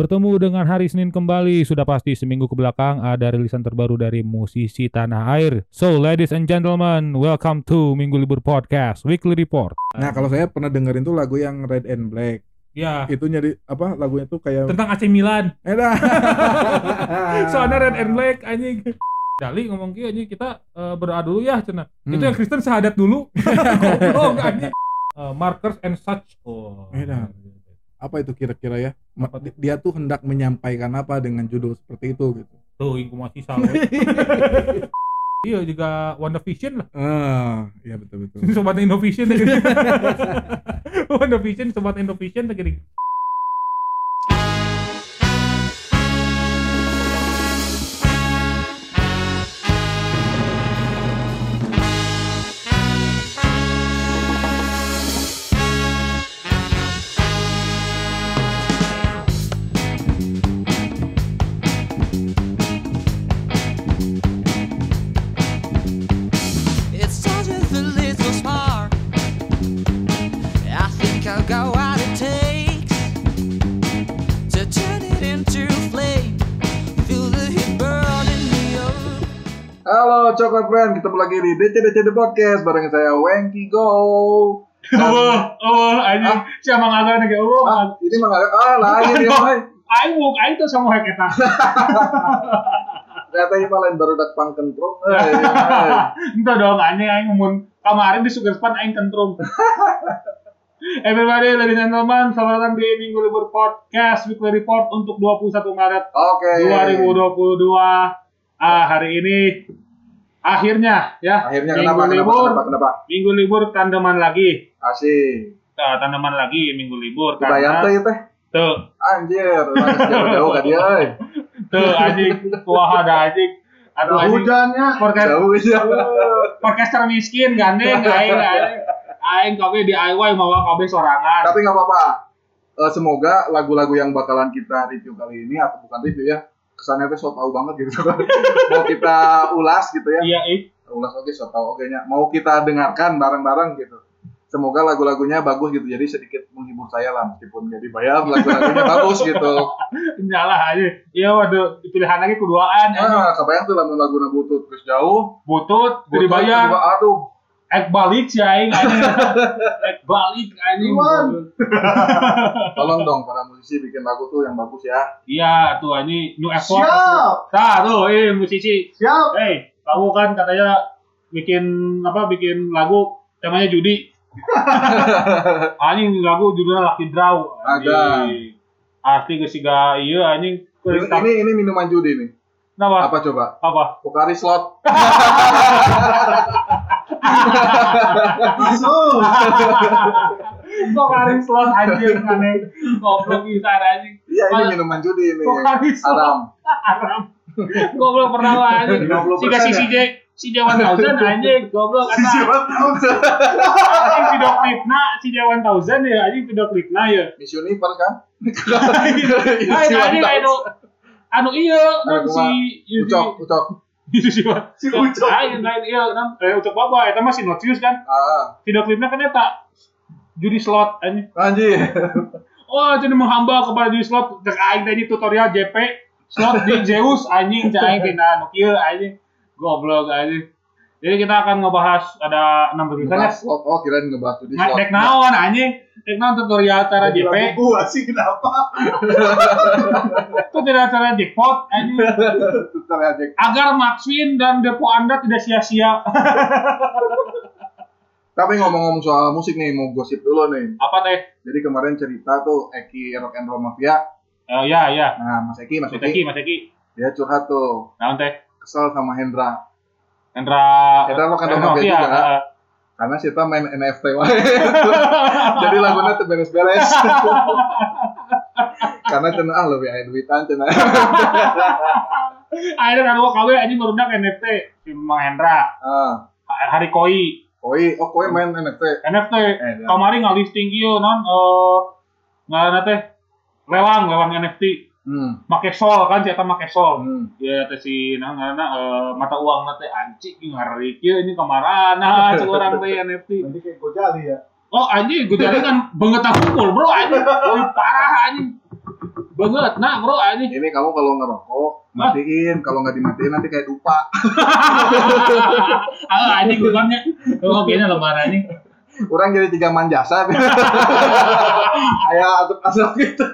Bertemu dengan hari Senin kembali, sudah pasti seminggu ke belakang ada rilisan terbaru dari musisi tanah air. So, ladies and gentlemen, welcome to Minggu Libur Podcast, Weekly Report. Nah kalau saya pernah dengerin tuh lagu yang Red and Black Ya, itu nyari apa lagunya tuh kayak tentang AC Milan. eh dah. Soalnya Red and Black anjing. Dali ngomong kia anjing kita eh, berdoa dulu ya cenah. Hmm. Itu yang Kristen syahadat dulu. Goblok anjing. Eh, markers and such. Oh. Eh, dah. apa itu kira-kira ya? Dia tuh hendak menyampaikan apa dengan judul seperti itu gitu Tuh, iku masih salah. Iya juga WandaVision lah. ah ya betul betul Sobat Indovision WandaVision Sobat Indovision coklat friend ketemu lagi di DC DC The Podcast bareng saya Wengki Go Allah, Allah, anjing. Siapa ngaga nih kayak Allah. ah ini mah nggak- ah lain ya mah Aing buk, aing tuh sama kita. ternyata ini malah baru dak pang kentrung eh, eh. Entah dong, anjing aing ngomong kemarin di Sugar Span aing tentrum. Everybody, ladies and gentlemen, selamat datang di Minggu Libur Podcast Weekly Report untuk 21 Maret oke 2022. Ah, hari ini akhirnya ya. akhirnya Minggu kenapa? Kenapa? libur, kenapa? Kenapa? Minggu libur tandeman lagi. asik. Nah, tandeman lagi minggu libur dibayar teh karena teh? Tuh. Anjir jauh-jauh kan dia euy. tuh anjing. Wah ada anjing. Aduh anjing. hujannya Podcast- jauh aja podcaster miskin gandeng aing aing. Aing kabeh DIY mawa kabeh sorangan. Tapi nggak apa-apa. Eh, semoga lagu-lagu yang bakalan kita review kali ini atau bukan review ya kesannya tuh so tau banget gitu. Mau kita ulas gitu ya. Iya ih ulas oke so tau oke nya. Mau kita dengarkan bareng-bareng gitu. Semoga lagu-lagunya bagus gitu. Jadi sedikit menghibur saya lah meskipun nggak dibayar lagu-lagunya bagus gitu. Nyalah aja. Iya waduh pilihan lagi keduaan. Ah kebayang tuh lagu lagu butut terus jauh. Butut Butut dibayar aduh ek balik sih aing anjing ek balik anjing tolong dong para musisi bikin lagu tuh yang bagus ya iya tuh anjing new effort siap Nah, tuh, eh musisi. siap Hey, kamu kan katanya bikin apa? Bikin lagu temanya judi. anjing lagu judulnya Lucky Draw. Ada. Arti kesiga iya anjing. ini, ini ini minuman judi nih Kenapa? apa coba Apa? Pokari slot Kok karing slot anjing aneh. Goblok bisa anjing. iya ini minuman judi ini haram Haram. Goblok pernah wah, anjing. 50% Siga si ya? CJ si Jawan Thousand anjing goblok kata anjing video klipna si Jawan Thousand ya anjing video klipna ya Miss Universe kan anjing anu anu iya Anu si kumaha? ucok ucok si Si Ucok. Ayo lain iya kan. Eh Ucok Baba eta mah si Notius kan? Ah. Video klipnya kan eta judi slot anjing anjir. Oh jadi menghamba kepada judi slot. Terus aing tadi tutorial JP slot di Zeus anjing cai aing tina anu kieu anjing. Goblok anjing jadi kita akan ngebahas ada enam berita ya. Ngebahas slot oh kirain ngebahas Nggak slot. Dek naon anjing. Dek naon tutorial cara JP gua sih kenapa? Tutorial cara jackpot anjing. Tutorial aja agar Maxwin dan depo anda tidak sia-sia. Tapi ngomong-ngomong soal musik nih mau gosip dulu nih. Apa teh? Jadi kemarin cerita tuh Eki Rock and Roll Mafia. Oh ya ya. Nah Mas Eki Mas Mas Eki Eki. Mas Eki. Dia curhat tuh. Naon teh? Kesel sama Hendra Hendra Hendra Mafia Mafia, juga. heeh. karena kita main NFT jadi lagunya tuh beres-beres. Karena cenah ah lebih aya duitan cenah akhirnya kan gua kawe anjing barudak NFT si Mang Hendra. Ah. Hari koi. Koi oh koi main NFT NFT eh dah. kemarin nggak listing kieu non. Eh ngaranna teh. Lelang lelang NFT hmm. Make sol kan saya make sol? Hmm. Ya teh si nah eh, mata uang teh anjing ngari kieu ini kamarana seorang teh NFT nanti kayak Gojali ya. Oh anjing gue jadi kan banget aku kumpul bro anjing. Oh, parah anjing. Banget nah bro anjing. Ini kamu kalau ngerokok matiin, kalau nggak dimatiin nanti kayak dupa. ah anjing bukannya. Oh kayaknya lebaran anjing Orang jadi tiga manjasa. Kayak asap-asap gitu.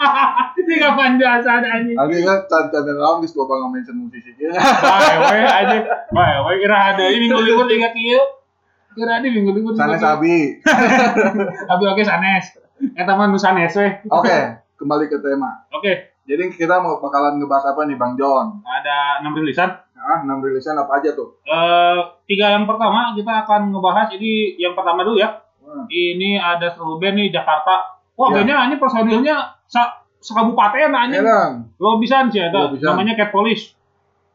ini kapan jasa anjing Lagi kan can-canan lawan di sebuah bang mention musisi gitu. Bae anjing bae we kira ada ini minggu libur ingat ieu kira ada minggu libur ieu. sabi. tapi oke sanes eta mah nu sanes we Oke, kembali ke tema. oke Jadi kita mau bakalan ngebahas apa nih Bang John? ada enam rilisan Ah, 6 rilisan apa aja tuh? Eh, tiga yang pertama kita akan ngebahas ini yang pertama dulu ya. Hmm. Ini ada seluruh band nih Jakarta. Wah, Ya. bandnya ini personilnya sa sekabupaten anjing. Lo bisa sih ada. Namanya Cat Police.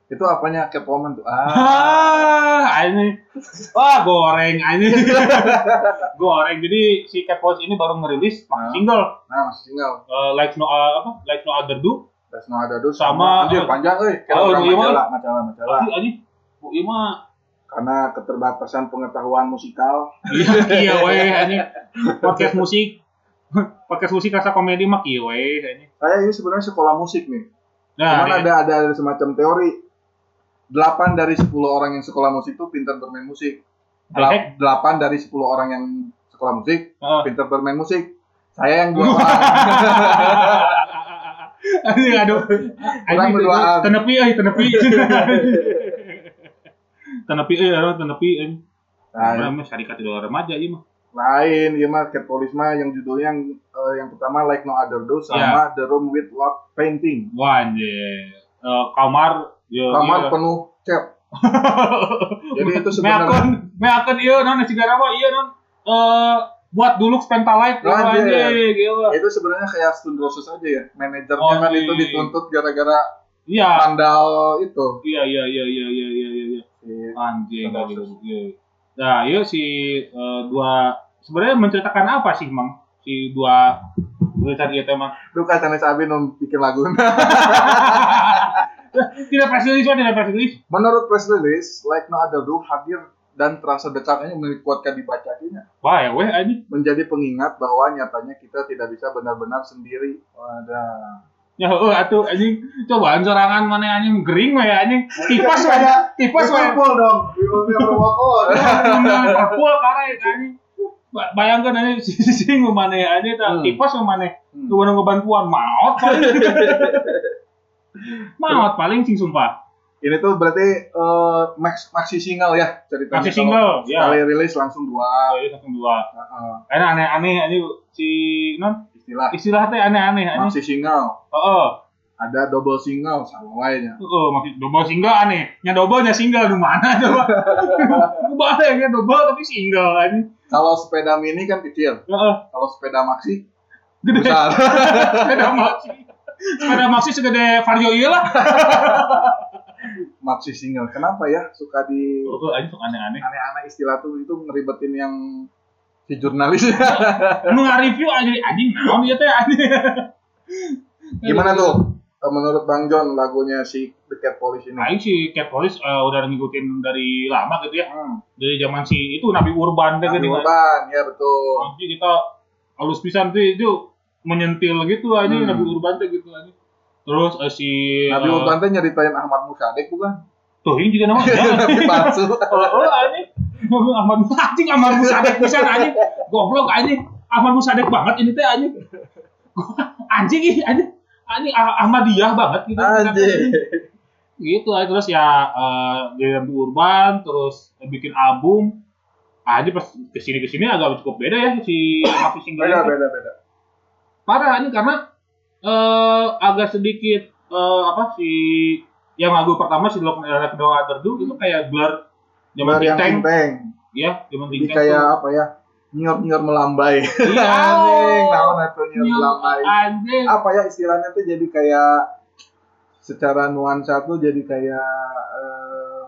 itu apanya Catwoman tuh? Ah, Ah, ini. Wah, goreng ini. goreng. Jadi si Cat Police ini baru ngerilis Ah. single nah masih single. eh, Like No uh, apa? Like No Other Do. There's no ada dus Sama- anjir panjang euy. Kayak Oh, orang iya, majalah, majalah, majalah. Anjing. Bu ieu mah Karena keterbatasan pengetahuan musikal. Iya, iya weh anjing. Podcast musik. Podcast musik rasa komedi mah weh anjing. Saya ini sebenarnya sekolah musik nih. Nah, Cuman ini- ada ada semacam teori. 8 dari 10 orang yang sekolah musik itu pintar bermain musik. Heck. 8 dari 10 orang yang sekolah musik Heeh. pintar bermain musik. Saya yang dua orang. Anjing aduh. Anjing berduaan. tenepi euy, tenepi. tenepi euy, aduh, tenepi anjing. Nah, Nah, syarikat dua remaja ieu mah. Lain ya mah Cat Police mah yang judulnya yang eh, yang pertama Like No Other Do Iya. sama The Room with Lot Painting. Wah, anjir. Eh, kamar ya Kamar iya. penuh cat. Jadi itu Me sebenarnya me akeun ieu non sigara mah ieu non eh buat dulu ya Anjir. anjing gitu. itu sebenarnya kayak Stone Roses aja ya. Manajernya Oh, kan iya. itu dituntut gara-gara Iya. pandal itu. Iya iya iya iya iya iya iya. Iya. Anjing tadi iya. Nah, iya si eh, dua sebenarnya menceritakan apa sih, Mang? Si dua tulisan itu emang Lu kacanya Sabi nung bikin lagu. tidak press release, tidak press release. Menurut press release, Like No Other Do hadir dan terasa dekatnya menikuatkan dibacakinya. Wah, ya weh anjing. Menjadi pengingat bahwa nyatanya kita tidak bisa benar-benar sendiri. Wadah. Ya heueuh atuh anjing. Cobaan sorangan mana anjing gering we anjing. Tipes we. Tipes we. Liverpool dong. On. Liverpool karek anjing. Ba- Bayangkan anjing si mana anjing tah Hmm. tipes mana. Hmm. Tuh nunggu bantuan maot paling. maot paling sing sumpah. Ini tuh berarti eh, max maxi single ya. Masih Kalau single, ya. Sekali rilis langsung dua. Oh, iya langsung dua. Heeh. Karena aneh-aneh anjing si non istilah istilah teh aneh-aneh anjing. maxi single. Heeh. Ada double single sama lainnya. Heeh, maksud double single aneh. Nya double nya single di mana coba? Balik ya double tapi single anjing. Kalau sepeda mini kan kecil. Heeh. Kalau sepeda maxi Gede. besar. sepeda maxi sepeda maxi segede vario iya lah maxi single. Kenapa ya suka di oh aja sok aneh-aneh aneh-aneh istilah tuh itu ngeribetin yang si jurnalis. nu nge-review aja anjing ieu teh anjing Gimana tuh menurut Bang John lagunya si The Cat Police ini? Aing si Cat Police eh, udah ngikutin dari lama gitu ya Hmm. dari zaman si itu Nabi Urban teh Nabi gini kan Urban, ya betul. Anjing kita halus pisan tuh itu menyentil gitu aja Hmm. Nabi Urban teh gitu aja terus eh, si Nabi eh, Urban teh nyeritain Ahmad Musadek bukan? tuh ini juga namanya Nabi palsu. Oh, oh anjing. Ahmad anjing Ahmad Musadek pisan anjing. Goblok anjing. Ahmad Musadek banget ini teh anjing. Anjing ih anjing. Ah- Ahmadiyah banget gitu. Anjing. Gitu aja terus ya eh dia di urban terus bikin album. Aja pas ke sini ke sini agak cukup beda ya si masih single Beda beda beda. parah ini karena eh agak sedikit eh apa si yang lagu pertama si Lock Like No Other Do itu kayak blur zaman yang Tank Pink ya zaman Jadi kayak apa ya? Nyor nyor melambai. Iya. Anjing, naon nyor melambai. anjing Apa ya istilahnya tuh jadi kayak secara nuansa tuh jadi kayak eh,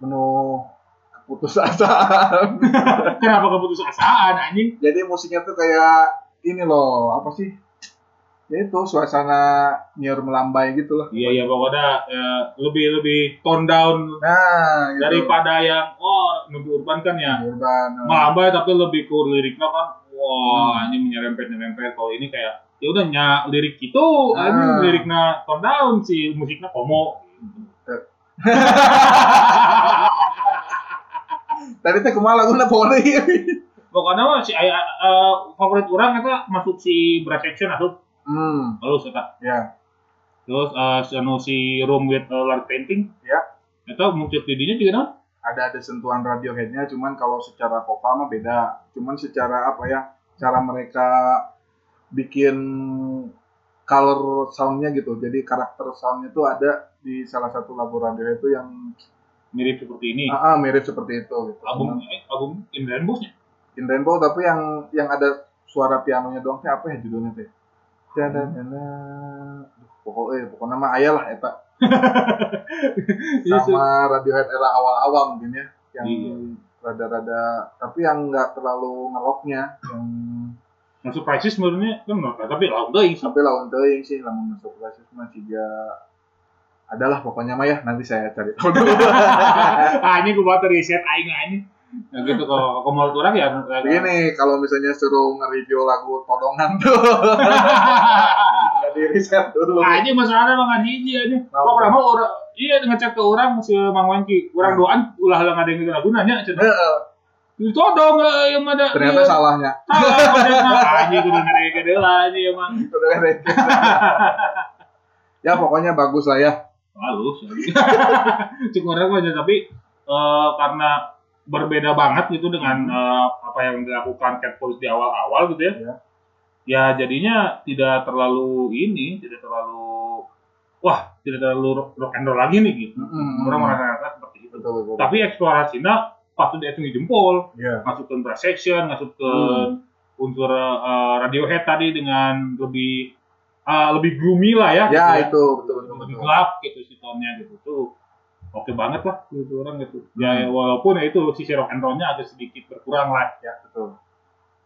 menu keputusasaan. kenapa keputusasaan anjing jadi musiknya tuh kayak ini loh, apa sih? Ya itu suasana nyor melambai gitu loh. iya iya pokoknya ya, lebih lebih tone down Nah, gitu. daripada yang oh Nabi Urban kan ya Urban. melambai tapi lebih ke liriknya kan wah Hmm. anjing menyerempet nyerempet kalau ini kayak ya udah nya lirik itu Ah. anjing liriknya tone down si musiknya komo Tadi teh kumaha laguna pokoknya pokoknya mah si aya eh, favorit orang eta masuk si Brass Action atuh Hmm, halus eta ya. terus eh si Room with a Large Painting Ya. eta muncul didinya juga naon Ada ada sentuhan Radiohead-nya, cuman kalau secara vokal mah beda. Cuman secara apa ya, cara mereka bikin color sound-nya gitu. Jadi karakter sound-nya tuh ada di salah satu lagu Radiohead itu yang mirip seperti ini ah, ah, mirip seperti itu gitu. album Cuman eh, album In Rainbows-nya In Rainbow tapi yang yang ada suara pianonya doang teh apa ya judulnya teh? Duh, Pokoknya pokoknya mah aya lah eta. Iya, sama Radiohead era awal-awal mungkin ya yang Iya. rada-rada tapi yang nggak terlalu ngeroknya yang Nah, surprises sebenarnya kan tapi lawan deui sih. sampai lawan teuing sih lamun klasis mah juga adalah pokoknya mah ya nanti saya cari tahu dulu ah, ini gua buat riset aing anjing. Nah gitu kalau kalau menurut orang ya ini kalau misalnya suruh nge-review lagu todongan tuh nggak di riset dulu ini masalahnya mangan hiji aja. Nah, Kok orang mau orang iya ngecek ke orang si Mang Wangki. Orang doan ulah lah ngadeng lagu nanya cenah. Heeh, Itu dong eh, yang ada. ternyata iya. salahnya Salah. Anjing kudu ngadeng ke deula anjing emang. Udah beres. ya pokoknya bagus lah ya Halus. Cuma orang aja tapi eh, karena berbeda banget gitu dengan eh, apa yang dilakukan Cat Police di awal-awal gitu ya. Ya. Ya jadinya tidak terlalu ini, tidak terlalu wah, tidak terlalu rock, and roll lagi nih gitu. Mm-mm. Orang merasa seperti itu. betul betul Tapi eksplorasinya patut dihitung jempol, Iya. masukkan brass section, masukkan Hmm. unsur eh, Radiohead tadi dengan lebih eh, lebih gloomy lah ya. ya gitu itu betul betul lebih betul gelap gitu si tone-nya gitu tuh oke banget lah gitu orang gitu ya Hmm. walaupun ya itu sisi rock and roll-nya agak sedikit berkurang lah ya betul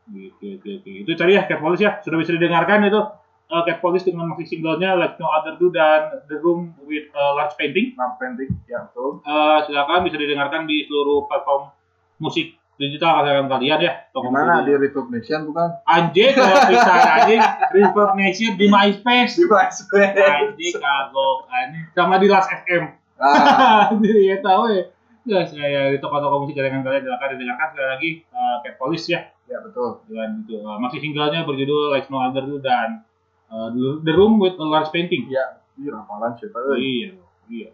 gitu gitu, gitu. itu cari ya Cat Police ya sudah bisa didengarkan itu uh, Cat Police dengan maxi singlenya Like No Other Do dan The Room with a Large Painting Nah, pending ya betul Eh, silakan bisa didengarkan di seluruh platform musik digital kalian kalian ya Toko Gimana di. Reverb Nation bukan? anjing kalau bisa anjing Reverb Nation di MySpace Di MySpace. anjing kagok anjing sama di Last FM Ah, Jadi ya tahu ya. Ya saya di toko-toko musik dengan kalian silakan didengarkan sekali lagi uh, Cat Police ya ya betul. dengan itu uh, masih singlenya berjudul Like No Other Do dan uh, The Room with a Large Painting. Ya, ini ramalan siapa? Iya, iya.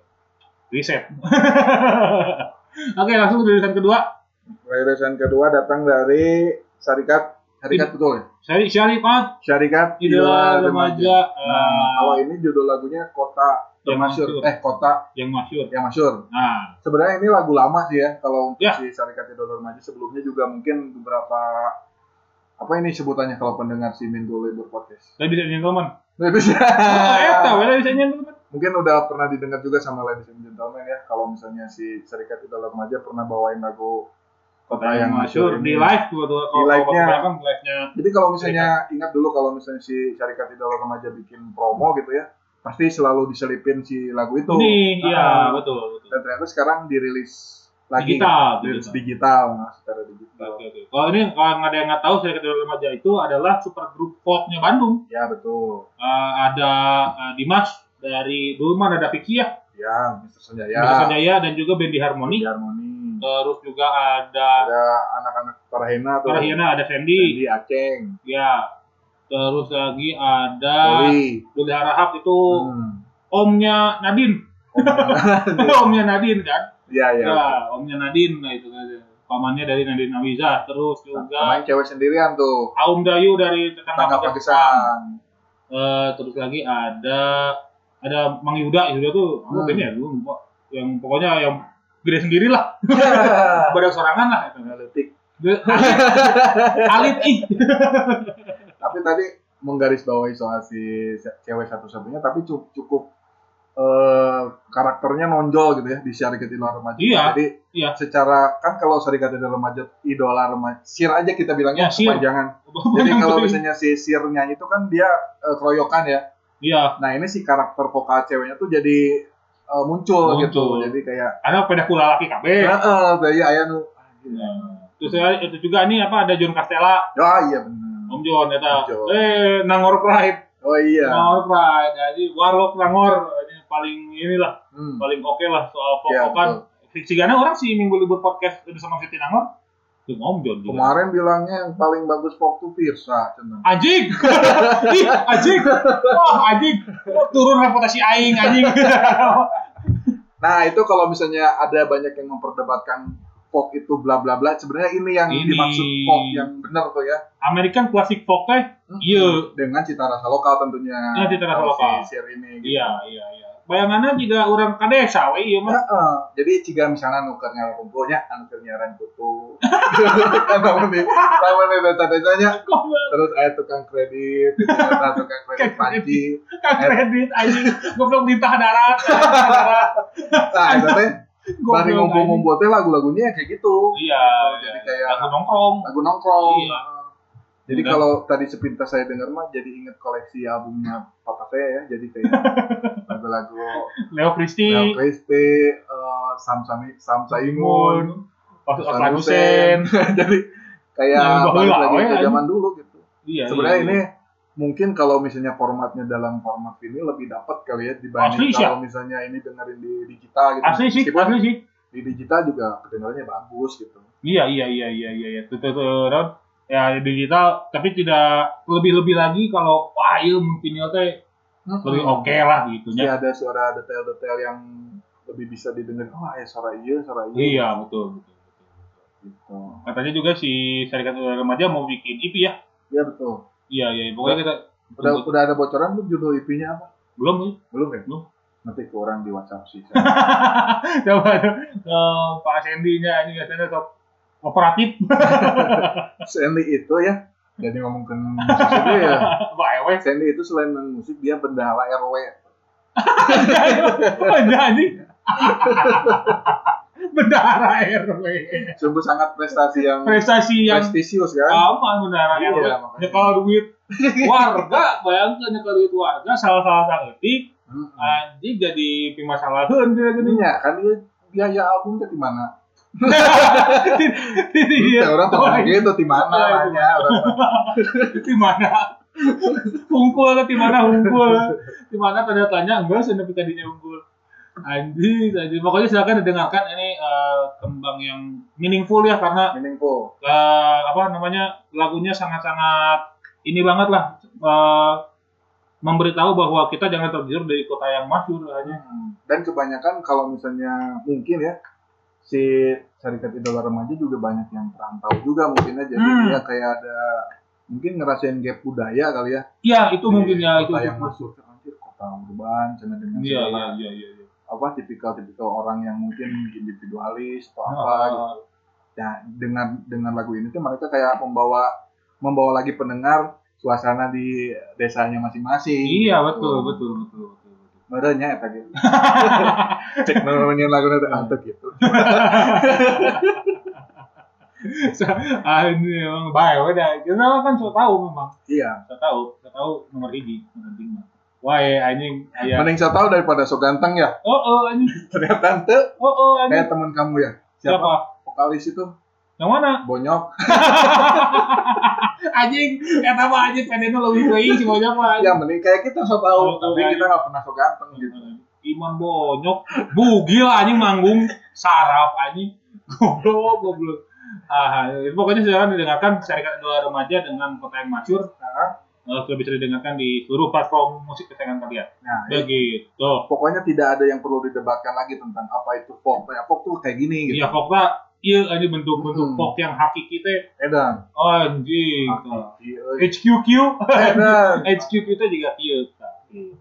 Riset. Oke, langsung ke rilisan kedua. Rilisan kedua datang dari Syarikat Syarikat betul ya? Syari Syarifat Syarikat Idola Remaja Nah, uh, kalau ini judul lagunya Kota Yang Termasyur. Masyur. Eh, Kota yang masyur. yang masyur. Nah, Sebenarnya ini lagu lama sih ya kalau untuk Ya. si Syarikat Idola Remaja sebelumnya juga mungkin beberapa apa ini sebutannya kalau pendengar si Minto Labor Podcast. ladies and gentlemen. Ladies Oh, eta we ladies and gentlemen. mungkin udah pernah didengar juga sama ladies and gentlemen ya kalau misalnya si Serikat Idola Remaja pernah bawain lagu Kota yang masyur di live dua dua Di kan live-nya Jadi kalau misalnya ingat dulu kalau misalnya si Serikat Idola Remaja bikin promo gitu ya, pasti selalu diselipin si lagu itu. ini iya Ah, betul betul. Dan ternyata sekarang dirilis lagi Digital, dirilis digital. digital, nah, secara digital. Oke, oke. Kalau ini kalau nggak ada yang nggak tahu, saya Idola Remaja itu adalah super grup folknya Bandung. Ya betul. Eh, ada eh, Dimas dari dulu mah ada Vicky ya, Ya, Mr. Sanjaya. Bisa Sanjaya dan juga Bendi Harmoni. Di Harmoni. Terus juga ada Ada anak-anak Parahena tuh. Parahiana, ada Sandy, Di Aceng. ya. Terus lagi ada Oli. Duli Harahap itu Hmm. omnya Nadine. omnya Nadine kan? Iya, iya. Ya, omnya Nadine nah itu kan. Pamannya dari Nadine Awiza. Terus juga Main cewek sendirian tuh. Aum Dayu dari Tetangga. Pagesan. Eh, terus lagi ada ada Mang Yuda Yuda tuh apa Hmm. bandnya ya dulu lupa. yang pokoknya yang gede sendiri lah pada sorangan lah itu Analitik. Ge- alit ih Tapi tadi menggarisbawahi soal si cewek satu-satunya, tapi cukup, cukup eh, karakternya nonjol gitu ya di Syarikat Idola Remaja. Iya, Jadi iya. secara kan kalau Syarikat Idola Remaja, Idola Remaja, sir aja kita bilangnya Ya, kepanjangan. Jadi kalau misalnya si sirnya itu kan dia eh, keroyokan ya. iya Nah ini si karakter vokal ceweknya tuh jadi eh, muncul, Muncul. gitu. Jadi kayak, ada pada kula laki kabeh heeh, dari ayah nu. Nah, terus itu juga nih apa ada John Castella Ah iya benar. Om John eta. Om John. Eh Nangor Pride. Oh iya. Nangor Pride. Jadi Warlock Nangor ini paling inilah Hmm. paling oke lah soal Iya, pok-pokan. Sigana orang sih minggu libur podcast udah sama Siti Nangor. Om John juga. Kemarin bilangnya yang paling bagus Pok tuh Virsa, cenah. Anjing. Ih, anjing. Wah, anjing. Wah, turun reputasi aing anjing. Nah, itu kalau misalnya ada banyak yang memperdebatkan folk itu bla bla bla, sebenarnya ini yang Ini. dimaksud folk yang benar tuh ya. American Classic Folk teh Iya. Dengan cita rasa lokal tentunya. Iya, cita rasa lokal. Si share ini. gitu. Iya, iya, iya. Bayangannya juga orang kadesa we ieu mah. Heeh. Jadi jika misalnya nuker ngaran kumpulnya, anu keur nyaran kutu. kan namun nih, namun nih desa-desanya terus ada tukang kredit, ada tukang kredit panci. Kan kredit anjing. Goblok dintah darat. darat. Nah, itu teh Goblok, dari ngumpul-ngumpul teh lagu-lagunya kayak gitu. Iya, Jadi iya. kayak lagu nongkrong. lagu nongkrong. Iya. Jadi Udah. kalau tadi sepintas saya dengar mah jadi inget koleksi albumnya papa saya ya. Jadi kayak lagu-lagu Leo Christie. Leo Christie, eh, Sam Sami, Sam Saimun, Osman Hussein. jadi kayak Nah, balik lagi ke zaman dulu gitu. Iya. Sebenarnya iya, ini iya. Mungkin kalau misalnya formatnya dalam format ini lebih dapat kali ya dibanding Asli kalau misalnya ini dengerin di digital gitu. asli sih, Meskipun asli sih. di digital juga kedengarannya bagus gitu. Iya, iya, iya, iya, iya, iya. Ya digital, tapi tidak lebih-lebih lagi kalau wah iya mungkin ya teh lebih oke lah gitu ya. ada suara detail-detail yang lebih bisa didengar. Oh, ya suara iya, suara iya. Iya, betul, betul, betul. Gitu. Katanya juga si Serikat Remaja mau bikin EP ya. Iya betul. Iya, iya, pokoknya kita Udah udah ada bocoran belum judul IP-nya apa? belum nih. Belum ya? Belum. Nanti ke orang di WhatsApp sih. Coba eh, Pak Sandy-nya ini katanya sok operatif. Sandy itu ya, jadi ngomongin musik itu ya. Bae we. Sandy itu selain musik dia bendahara RW. Anjing. anjing. Bendahara RW. Sungguh sangat prestasi yang Prestasi yang prestisius kan. aman bendahara Iya, RW. Nyekal duit warga, bayangkan nyekal duit warga salah-salah sangetik Hmm. anjing jadi pimasalaheun dia gini. Ininya kan dia biaya album teh di mana? Teh orang tahu gitu di mana nanya orang. di mana hungkul di mana hungkul di mana tanda tanya enggak sih tadinya hungkul anjing anjing pokoknya silakan didengarkan ini eh, kembang yang meaningful ya karena Meaningful. eh, apa namanya lagunya sangat-sangat ini banget lah eh, memberitahu bahwa kita jangan tergiur dari kota yang masyhur hanya Hmm. Dan kebanyakan kalau misalnya mungkin ya si Serikat Idola Remaja juga banyak yang perantau juga mungkin aja. Jadi Hmm. dia kayak ada mungkin ngerasain gap budaya kali ya. ya itu Di mungkin ya itu kota itu. yang masuk anjir kota urban cina dengan iya iya segala iya iya iya. Apa tipikal-tipikal orang yang mungkin individualis atau apa Ah, gitu. Ya, dengan dengan lagu ini tuh mereka kayak membawa membawa lagi pendengar suasana di desanya masing-masing. iya betul betul betul betul, betul. Merenya eta gitu. Cek namanya lagu nanti antek gitu. ah ini emang baik udah kita kan sudah tahu memang Iya. sudah tahu sudah tahu nomor hiji nomor penting wah ya anjing. Ya Mending saya tahu daripada so ganteng ya. oh oh anjing. Ternyata ente. Oh oh anjing. Kayak teman kamu ya. Siapa? siapa? Vokalis itu. Yang mana? Bonyok. anjing kata mah anjing pengennya lebih baik sih banyak mah Ya mending kayak kita so Oh, tahu, oh, tapi iya. kita nggak pernah so ganteng gitu. Iman bonyok. Bugil anjing manggung. Sarap anjing. Goblok goblok. Ah pokoknya silakan didengarkan Serikat Idola Remaja dengan kota yang masyur Nah, Eh, sudah bisa didengarkan di seluruh platform musik kesayangan kalian nah ya, begitu pokoknya tidak ada yang perlu didebatkan lagi tentang apa itu folk. Ya, folk tuh kayak gini gitu. Iya, pokoknya iya ini bentuk-bentuk Hmm. pok yang hakiki teh Edan. anjing. HQQ. Edan. HQQ itu juga kieu gitu.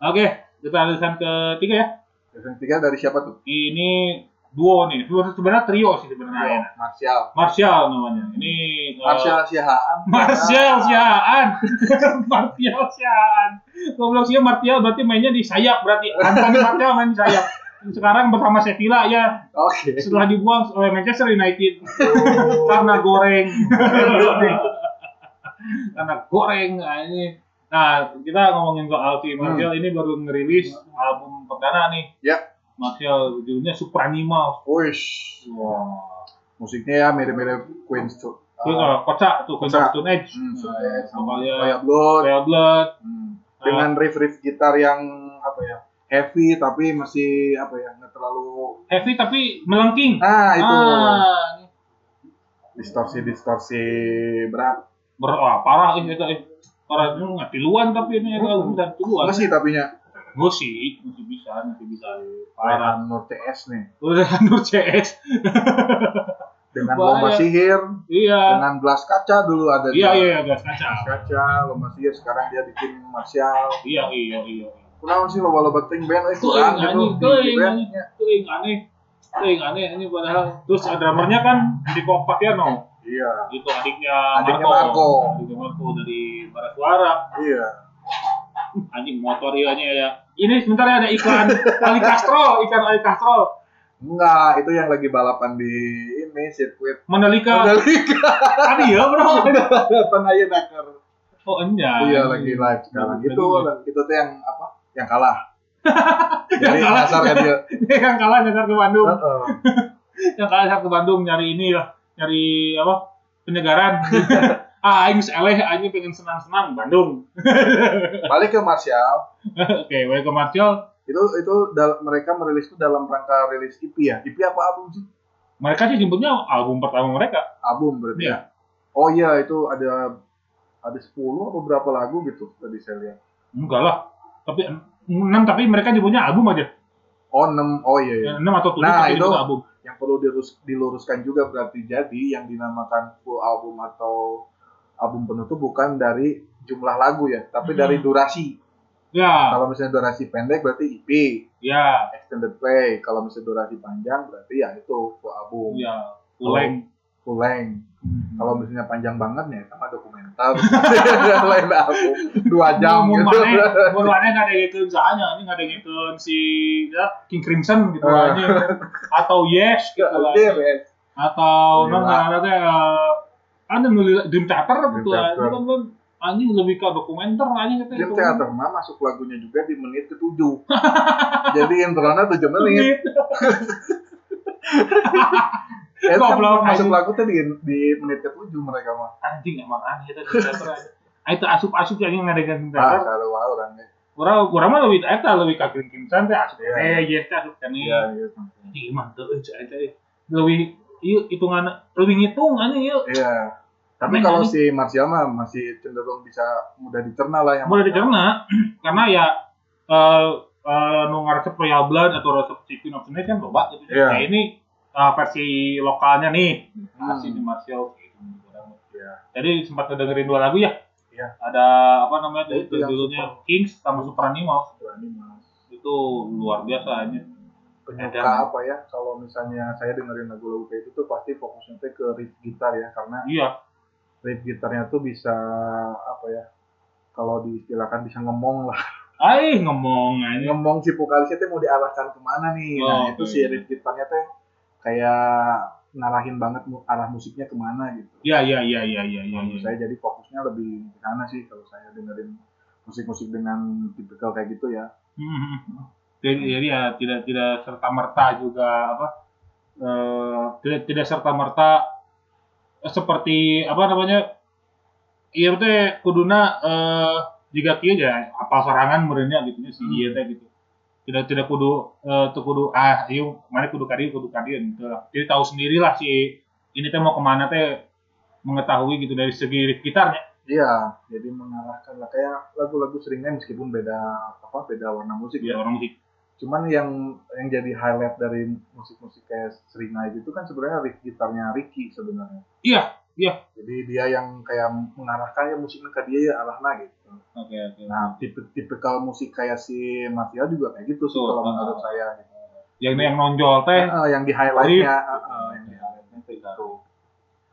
Oke, kita lanjutkan ketiga ya. Yang ketiga dari siapa tuh? Ini duo nih. Duo sebenarnya trio sih sebenarnya. ya. Martial. Martial namanya. Ini eh, Martial Sihaan. Martial Siaan. Martial Siaan. Goblok sih Martial berarti mainnya di sayap berarti. Anthony Martial main di sayap. Sekarang bersama Sevilla ya Oke. setelah dibuang oleh Manchester United karena goreng karena goreng nah, ini nah kita ngomongin soal si Martial ini baru ngerilis album perdana nih Ya. Martial judulnya Supranimals Wish. wah Musiknya ya mirip-mirip Queen Itu uh, kocak tuh. Queen of Stone Age. Hmm, Nah, sama Royal Blood. Royal Blood. Hmm. Dengan riff-riff gitar yang apa ya? Heavy tapi masih apa ya? Nggak terlalu Heavy tapi melengking. Nah, itu Ah, distorsi-distorsi berat. ber parah ini itu. eh. Parah itu nggak tiluan tapi ini kalau bisa tiluan. Enggak sih tapinya. Gue sih masih bisa, masih bisa. Parah Nur CS nih. Udah Nur CS. Dengan Bahaya. lomba sihir, Iya. dengan belas kaca dulu ada Iya dia. iya iya gas Belas kaca. kaca, lomba sihir sekarang dia bikin martial. Iya iya iya. Kenapa sih lomba-lomba ting band kurang yang gitu yang band. aneh, yang aneh. Ini padahal terus drummernya kan di Papiano. Iya. Itu adiknya Adiknya Marco. Marco. Adiknya Marco dari Barat Suara. Iya. Anjing motor ya ya. Ini sebentar ya ada iklan Ali Castro, ikan Ali Castro. Enggak, itu yang lagi balapan di ini sirkuit Mandalika. Mandalika. Tadi ya bro. Balapan aja nakar. Oh enggak. Iya lagi live sekarang. Itu itu tuh yang apa? Yang kalah. Yang kalah. nyasar kan dia. yang kalah nyasar ke Bandung. Yang kalah nyasar ke Bandung nyari ini lah, nyari apa? Penyegaran. Ah, aing eleh aing pengen senang-senang Bandung. Balik ke Martial. Oke, balik ke Martial. Itu itu mereka merilis itu dalam rangka rilis EP ya. EP apa album sih? Mereka sih nyebutnya album pertama mereka. Album berarti. Iya. ya? Oh iya itu ada ada 10 atau berapa lagu gitu tadi saya lihat. Enggak lah. Tapi enam tapi mereka nyebutnya album aja. Oh 6. Oh iya iya. Ya, enam atau tujuh Nah, itu- album. Yang perlu dilurus- diluruskan juga berarti jadi yang dinamakan full album atau album penuh itu bukan dari jumlah lagu ya, tapi Hmm. dari durasi. Ya, Kalau misalnya durasi pendek berarti EP, ya, extended play. Kalau misalnya durasi panjang berarti ya itu full album, ya. Uleng. full length. Hmm. Kalau misalnya panjang banget nih sama dokumenter, lain album dua jam Mun gitu. mana, mun mana nggak ada yang soalnya ini nggak ada yang si ya, King Crimson gitu Ah. aja, atau Yes gitu lah, Iya, Ben. atau non ada ada nulis Dream Theater Theater. kan kan anjing lebih ke dokumenter anjing gitu. Dream Theater mah masuk lagunya juga di menit ke-7. Jadi intronya 7 menit. Eh, Goblok, masuk lagu tuh di, di menit ke-7 mereka mah. Anjing emang aneh itu Dream Theater. Ah, itu asup-asup yang ngadegan Dream Ah, Theater. kalau wah orangnya. Kurang kurang mah lebih eta lebih ka King Crimson teh asup Iya. eh yes teh asup kan Iya, iya. Anjing mantep euy cai teh. Lebih ieu hitungan lebih ngitung anjing ieu. Iya. Tapi kalau si Martial mah masih cenderung bisa mudah dicerna lah yang Boleh dicerna karena ya eh eh nu ngaresep Royal Blood atau resep Queen of the kan loba gitu. Iya. Nah, ini eh, versi lokalnya nih. Hmm. Versi di Martial gitu. Iya. Jadi sempat ngedengerin dua lagu ya. Iya. Ada apa namanya Ya, itu yang judulnya super. Kings sama Super Animals. Berani mas. Itu luar biasa aja. Penyuka apa ya? Kalau misalnya saya dengerin lagu-lagu kayak itu tuh pasti fokusnya tuh ke riff gitar ya, karena Iya. Riff gitarnya tuh bisa apa ya? Kalau diistilahkan bisa ngemong lah. Ai ngomong aja. Ngomong si vokalisnya tuh mau diarahkan ke mana nih? Oh, nah itu oke. si riff gitarnya tuh kayak ngarahin banget arah musiknya ke mana gitu. Iya iya iya iya iya iya. Menurut iya. saya jadi fokusnya lebih ke sana sih kalau saya dengerin musik-musik dengan tipikal kayak gitu ya. Hmm. Jadi, jadi ya tidak tidak serta merta juga apa eh, tidak tidak serta merta seperti apa namanya iya teh kuduna eh jika kieu ya apa sorangan merenya gitu nya si Hmm. ieu teh gitu. Tidak tidak kudu eh tuh kudu ah ieu mana kudu kadi kudu kadi gitu lah. Jadi tahu sendiri lah si ini teh mau ke mana teh mengetahui gitu dari segi gitarnya Iya, jadi mengarahkan lah. Kayak lagu-lagu seringnya meskipun beda apa beda warna musik ya ya. orang musik Cuman yang yang jadi highlight dari musik-musik kayak Seringai gitu kan sebenarnya riff gitarnya Ricky sebenarnya. iya iya Jadi dia yang kayak mengarahkan ya musiknya ke dia ya arahnya gitu. oke oke Nah, tipe tipikal musik kayak si Matia juga kayak gitu sih Betul, kalau ah. menurut saya gitu. yang yang nonjol teh Eh, yang di highlightnya, eh, eh, yang di highlightnya kayak gitu.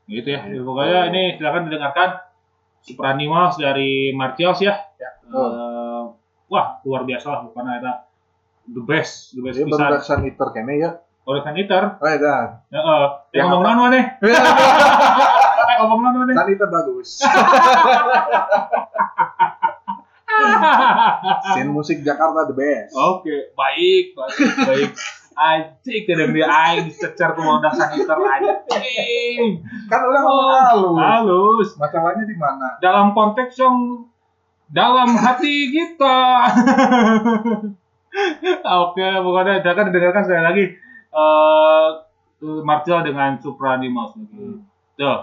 ya Gitu. pokoknya ini silakan didengarkan Super Animals dari Martials ya Ya. Eh, wah luar biasa lah bukan ada the best the best Jadi pisan baru Eater kayaknya ya. Orisan Eater Oh ya, dah. ya eh yang Yang ngomong naon maneh Eh, ngomong naon maneh Sun Eater bagus. Scene musik Jakarta the best. oke baik baik baik Anjing kadang dia aing dicecer ku udah saniter anjing. Kan orang Oh, ngomong halus. halus. Masalahnya di mana? Dalam konteks yang dalam hati kita. Oke, pokoknya jangan dengarkan sekali lagi eh Martial dengan Supranimos lagi. Tuh.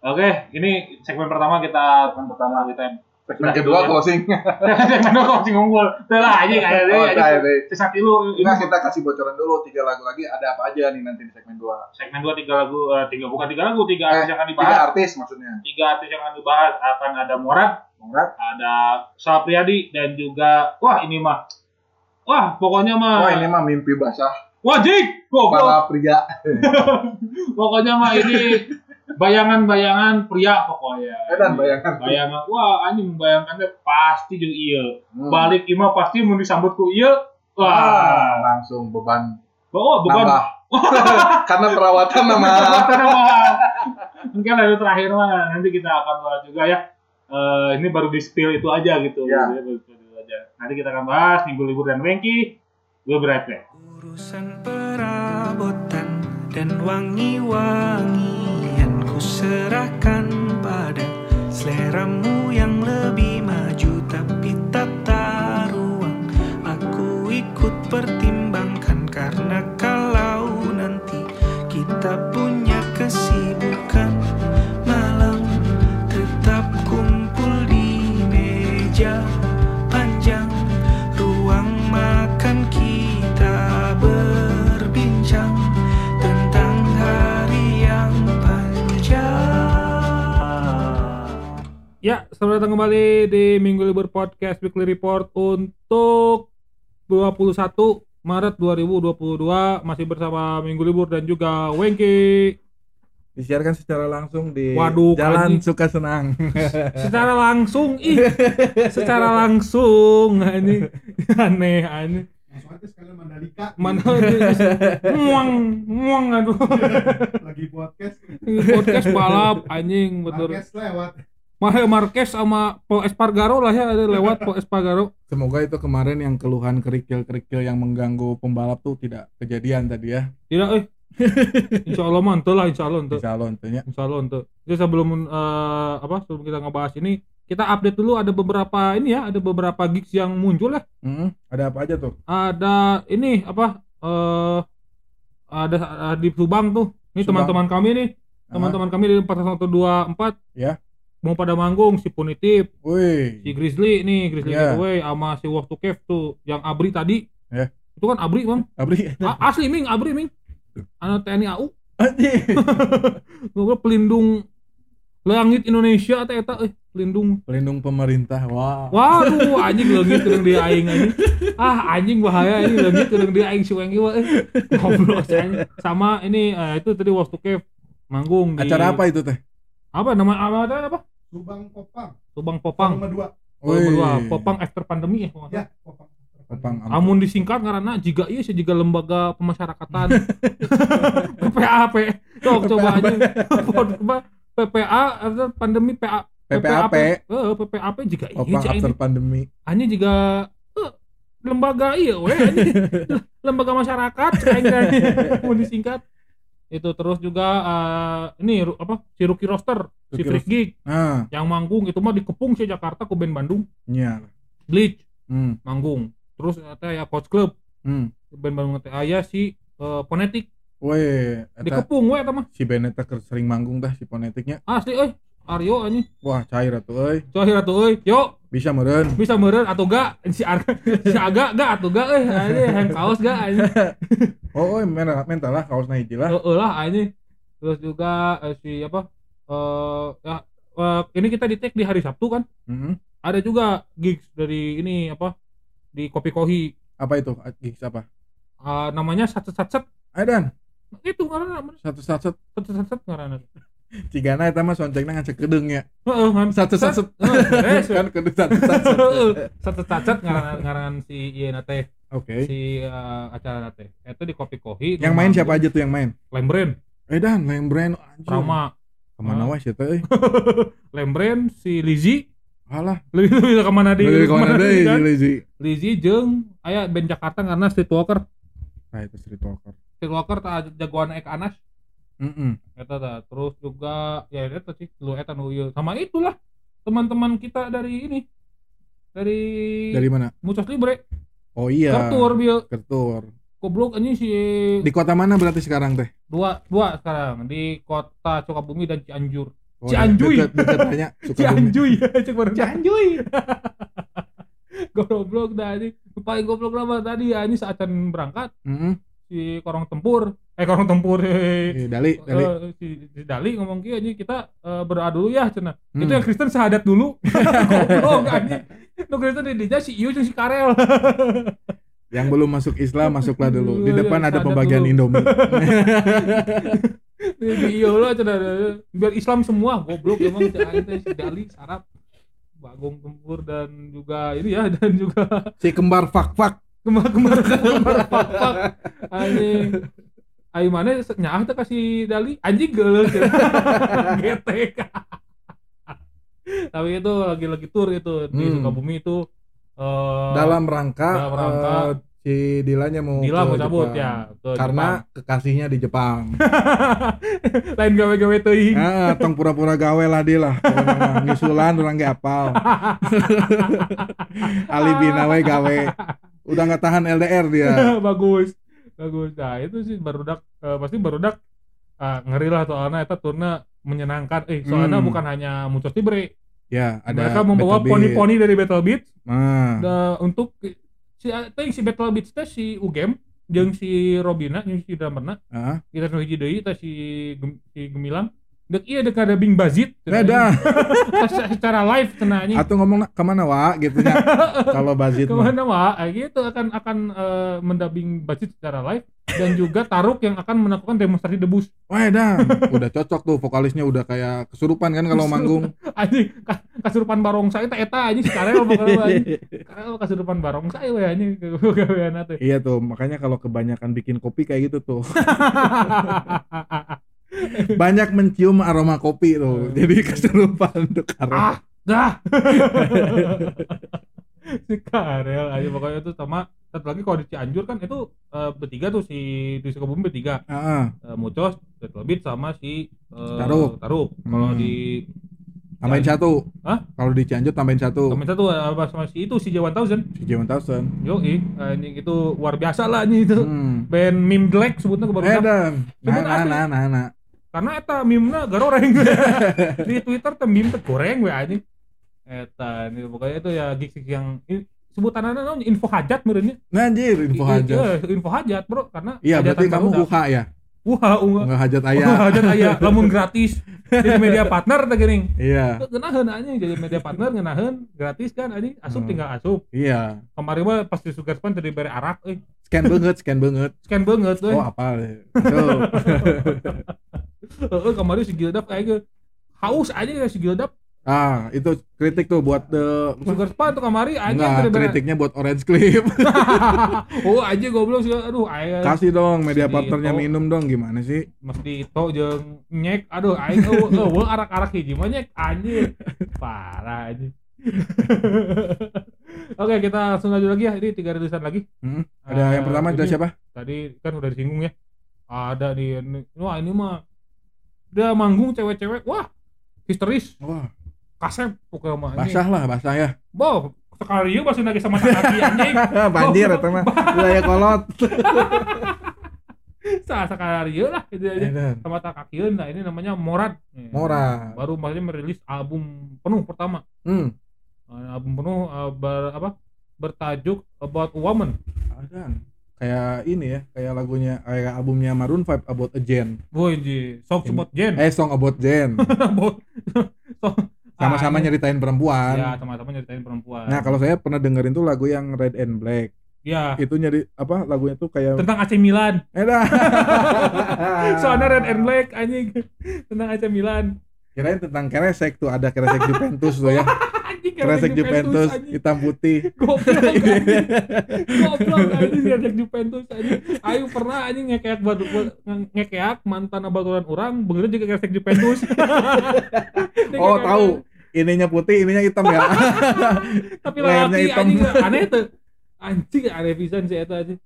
Oke, ini segmen pertama kita segmen pertama kita Segmen kedua closing. segmen kedua kok sing unggul. Tuh lah anjing kayak Oh, saya deh. Sesat lu ini kita kasih bocoran dulu tiga lagu lagi ada apa aja nih nanti di segmen 2. segmen 2 tiga lagu eh, tiga bukan tiga lagu, tiga artis yang akan Eh, tiga dibahas. artis maksudnya. Tiga artis yang akan dibahas akan ada Morat, Mongrat. ada Sapriadi dan juga wah ini mah wah pokoknya mah Wah, ini mah mimpi basah. Wajib goblok. Para pria. pokoknya mah ini bayangan-bayangan pria pokoknya. Eh, dan bayangan. bayangan. Wah anjing membayangkannya pasti jeung iya Hmm. balik imah pasti mau disambut ku Ah, wah. Langsung beban. Oh bukan nambah. Karena perawatan nama. mungkin lalu terakhir mah. Nanti kita akan bahas juga ya. Eh, ini baru di spill itu aja gitu. Ya. Ya, baru spill itu aja. Nanti kita akan bahas minggu libur dan Wengki. We'll be right back. Urusan perabotan dan wangi-wangian ku serahkan pada seleramu yang lebih maju tapi tata ruang aku ikut pertimbangkan karena kalau nanti kita punya selamat datang kembali di Minggu Libur Podcast Weekly Report untuk 21 Maret 2022 masih bersama Minggu Libur dan juga Wengki. disiarkan secara langsung di Waduh, Jalan anjing. Suka Senang. Secara langsung ih, secara langsung ini aneh aneh. langsung aja sekalian Mandalika Mana muang muang aduh. lagi podcast Podcast balap anjing betul. podcast lewat Mahe Marquez sama Paul Espargaro lah ya ada lewat Paul Espargaro. Semoga itu kemarin yang keluhan kerikil-kerikil yang mengganggu pembalap tuh tidak kejadian tadi ya. Tidak eh. Insya Allah ente lah insya Allah ente. Insya Allah tentunya. Insya Allah ente. Jadi sebelum eh, apa sebelum kita ngebahas ini kita update dulu ada beberapa ini ya ada beberapa gigs yang muncul ya. Mm-mm. Ada apa aja tuh? Ada ini apa eh ada ada di Subang tuh. Ini teman-teman kami nih teman-teman kami di 4124 Ya. Mau pada manggung si Punitif Wih. si Grizzly nih Grizzly Ya. Getaway sama si Walk to Cave tuh yang Abri tadi Ya. itu kan Abri bang Abri. A- asli Ming Abri Ming anak TNI AU Anjing. ngobrol pelindung langit Indonesia teh eta eh pelindung Pelindung pemerintah. Wah. waduh anjing leungit keur dia aing anjing ah anjing bahaya ini leungit keur dia aing si Wengki wah eh anjing. sama ini eh, itu tadi Walk to Cave manggung di Acara apa itu teh? Apa nama apa apa, apa? Subang Popang Subang Popang nomor dua Volume Wih. dua. Popang after pandemi ya kalau ya. Popang Popang. Amun disingkat karena jika iya sih juga lembaga pemasyarakatan PPAP. Cok coba aja. Coba PPA atau pandemi PA PPAP. Eh, PPAP juga iya Popang ini. after pandemi. Hanya juga eh, lembaga iya we anjing. lembaga masyarakat aing disingkat. Itu terus juga eh, ini apa si Rookie Roster, si Rookie Freak Geek Nah, yang manggung itu mah dikepung si Jakarta ke band Bandung, iya. Bleach Hmm. manggung. Terus ternyata ya Coach Club Hmm. band Bandung teh aya si eh, Ponetik eta dikepung we eta mah si Beneta sering manggung dah si fonetiknya. asli euy Aryo anjing Wah, cair atuh euy. cohir atuh euy yo Bisa meureun. bisa meureun atuh ga si Arga si Aga ga atuh ga euy anjing hem kaos ga anjing? Oh, oh mental, mental lah kaosna hiji lah. heeh lah anjing. Terus juga eh, si apa eh ya eh, ini kita di tag di hari Sabtu kan? Mm-mm. ada juga gigs dari ini apa di Kopi Kohi. Apa itu? Gigs apa? Eh, namanya sat sat sat Adan, itu karena satu satu sat sat sat karena cigana eta mah soncengna ngacek kedeng ya. heeh kan Satu satu Heeh, kan kedeng satu satu. satu cacat ngaran si ieu na teh Oke. si eh, acara teh itu di kopi kohi Yang main siapa aja tuh yang main? Lembren Edan, Lembren anjir. Rama Ke mana wae sih teh? Lembren si Lizzy Alah, lebih lebih ke mana di dari ke mana kan? si Lizzy? Lizzy jeung aya band Jakarta karena Streetwalker Nah, itu Streetwalker. Streetwalker tak jagoan Eka Anas Mm eta tah. terus juga ya eta sih lu eta nu ieu sama itulah teman-teman kita dari ini dari, Dari mana? Mucos Libre Oh iya. Kertur bieu Kertur. goblok anjing si Di kota mana berarti sekarang teh? dua dua sekarang di kota Sukabumi dan Cianjur Oh, Cianjuy. Deket tanya. Sukabumi. Cianjuy ya Cianjuy. goblok dah ini paling goblok lama tadi ya ini saat akan berangkat Mm si korong tempur eh korong tempur eh, Dali, Dali. eh, si, si Dali ngomong kia ini kita eh, berdoa dulu ya cina Hmm. itu yang Kristen syahadat dulu goblok anjing nu Kristen di dia si Iu si Karel Yang belum masuk Islam masuklah dulu. Di Iya, depan iya, ada pembagian dulu. Indomie. di Iu lah cina biar Islam semua goblok emang teh si Dali sarap Bagong tempur dan juga ini ya dan juga si kembar fak-fak. kembar kembar kembar pak pak anjing ayo mana nyaah teh kasih dali anjing geuleuh getek tapi itu lagi lagi tur itu di Hmm. Sukabumi itu eh, Dalam rangka, dalam rangka eh, si Dilanya mau Dila ke mau cabut Jepang. ya ke Karena kekasihnya di Jepang. Jepang. lain gawe-gawe teuing ah, tong pura-pura gawe lah dia lah. Pokoknya mah Ngisulan orang ge apal. Alibina we gawe. Udah nggak tahan LDR dia. bagus bagus. Nah itu sih barudak eh, pasti barudak ah, ngeri lah soalnya itu turnya menyenangkan. Eh soalnya Hmm. bukan hanya Mucos Libre. Ya, ada mereka membawa poni-poni dari Battle Beat Nah, da- untuk si teh si Battle Beat teh si Ugem jeung si Robina jeung si drummerna ah, kita nu hiji deui teh si Gem- si Gemilang dek iya dek ada Bing Bazit. Pas secara live cenah anjing Atau ngomong ke mana wa gitu nya. Kalau Bazit ke mana wah gitu akan akan eh, mendabing Bazit secara live dan juga Taruk yang akan melakukan demonstrasi debus Wah, dan udah cocok tuh vokalisnya udah kayak kesurupan kan kalau manggung. anjing ka- kasurupan barongsai eta eta anjing si Karel bakal Karel kasurupan barongsai we anjing gawean teh Iya tuh, makanya kalau kebanyakan bikin kopi kayak gitu tuh. Banyak mencium aroma kopi tuh. Jadi kesurupan tuh karena. ah dah si Karel aja pokoknya itu sama satu lagi kalau di Cianjur kan itu eh, bertiga tuh si di Sukabumi bertiga Ah, Eh, Mucos, Tetlebit sama si eh, Taruk. Taruk. Kalau Hmm. di tambahin satu. Hah? Kalau di Cianjur tambahin satu. temen satu apa sama si itu si Jawan Thousand. Si Jawan Thousand. Yo, anjing itu luar biasa lah anjing itu. Hmm. Band meme black sebutnya ke baru Edan. Nah, nah, nah, nah, nah. Karena eta meme-na garoreng di Twitter teh goreng we anjing. Eta ini pokoknya itu ya gigs yang sebutannya naon info hajat meureunnya. Nah, anjir, info hajat. iya, info hajat, Bro, karena Iya, berarti kamu. UHA ya? Wah, unga. Enggak hajat ayah. hajat aya lamun gratis di media partner teh geuning. Iya. Ngeunaheun anjing jadi media partner ngeunaheun gratis kan anjing asup Hmm. tinggal asup. Iya. Kemarin mah pas di Sugarspan tadi bere arak euy. Scan banget, scan banget. Scan banget euy. Oh, apa? Heeh, kemarin si Gildap kayak. Haus aja ya si Gildap. Ah, itu kritik tuh buat the Sugarspan tuh kemarin aja Enggak, tadi bere. kritiknya buat Orange Clip. oh aja goblok sih aduh aya Kasih dong media partnernya minum dong gimana sih? mesti itu jeung nyek aduh aing eueuh eueuh arak-arak hiji mah nyek anjir. Parah anjing. Oke, kita langsung lanjut lagi ya. Ini tiga rilisan lagi. Hmm, Ada Eh, yang pertama ada ini- siapa? tadi kan udah disinggung ya ada di wah ini mah dia manggung cewek-cewek wah histeris Wah, kasep pokoknya mah basah lah, basah ya. boh sekali yuk masih lagi sama kaki anjing Banjir eta mah. Wilayah kolot. sa sekali yuk lah itu aja sama tak kaki nah ini namanya Morad Nih, Morad. baru maksudnya merilis album penuh pertama Hmm. Eh, album penuh eh, ber, apa bertajuk About a Woman Adan. Kayak ini ya, kayak lagunya kayak albumnya Maroon 5 About a Jen. boy song about Jen Eh, Song About song- Sama-sama nyeritain perempuan. ya sama-sama nyeritain perempuan Nah, kalau saya pernah dengerin tuh lagu yang Red and Black. ya Itu nyari apa lagunya tuh kayak tentang AC Milan Edan. soalnya Red and Black anjing tentang AC Milan Kirain tentang keresek tuh ada keresek Juventus tuh ya. anjing Keresek Juventus hitam putih. goblok anjing goblok anjing keresek Juventus anjing ayo pernah anjing ngekeak batu nge- ngekeak mantan abaturan orang begitu juga keresek Juventus Oh, tahu. Ininya putih, ininya hitam ya. tapi Layarnya lelaki hitam. anjing aneh tuh anjing aneh pisan sih eta anjing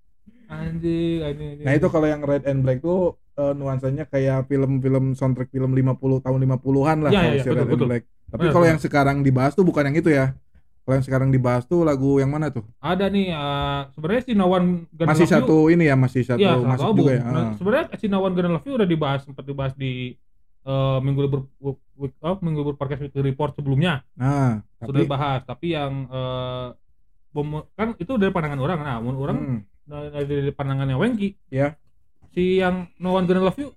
Anjing, anjing, anjing. Nah itu kalau yang Red and Black tuh eh, nuansanya kayak film-film soundtrack film 50 tahun 50-an lah Iya, kalau iya, si betul, Red and betul. Black. Tapi kalau yang sekarang dibahas tuh bukan yang itu ya. Kalau yang sekarang dibahas tuh lagu yang mana tuh? ada nih eh, sebenarnya si No One Gonna masih Love You- satu ini ya, masih satu satu masuk album. juga ya. Nah, Ah. sebenarnya si No One Gonna Love You udah dibahas sempat dibahas di eh, minggu libur week, oh, minggu libur podcast weekly report sebelumnya Nah, sudah dibahas tapi yang bom- kan itu dari pandangan orang nah mun orang Hmm, dari, dari pandangannya Wengki Ya. si yang No One Gonna Love You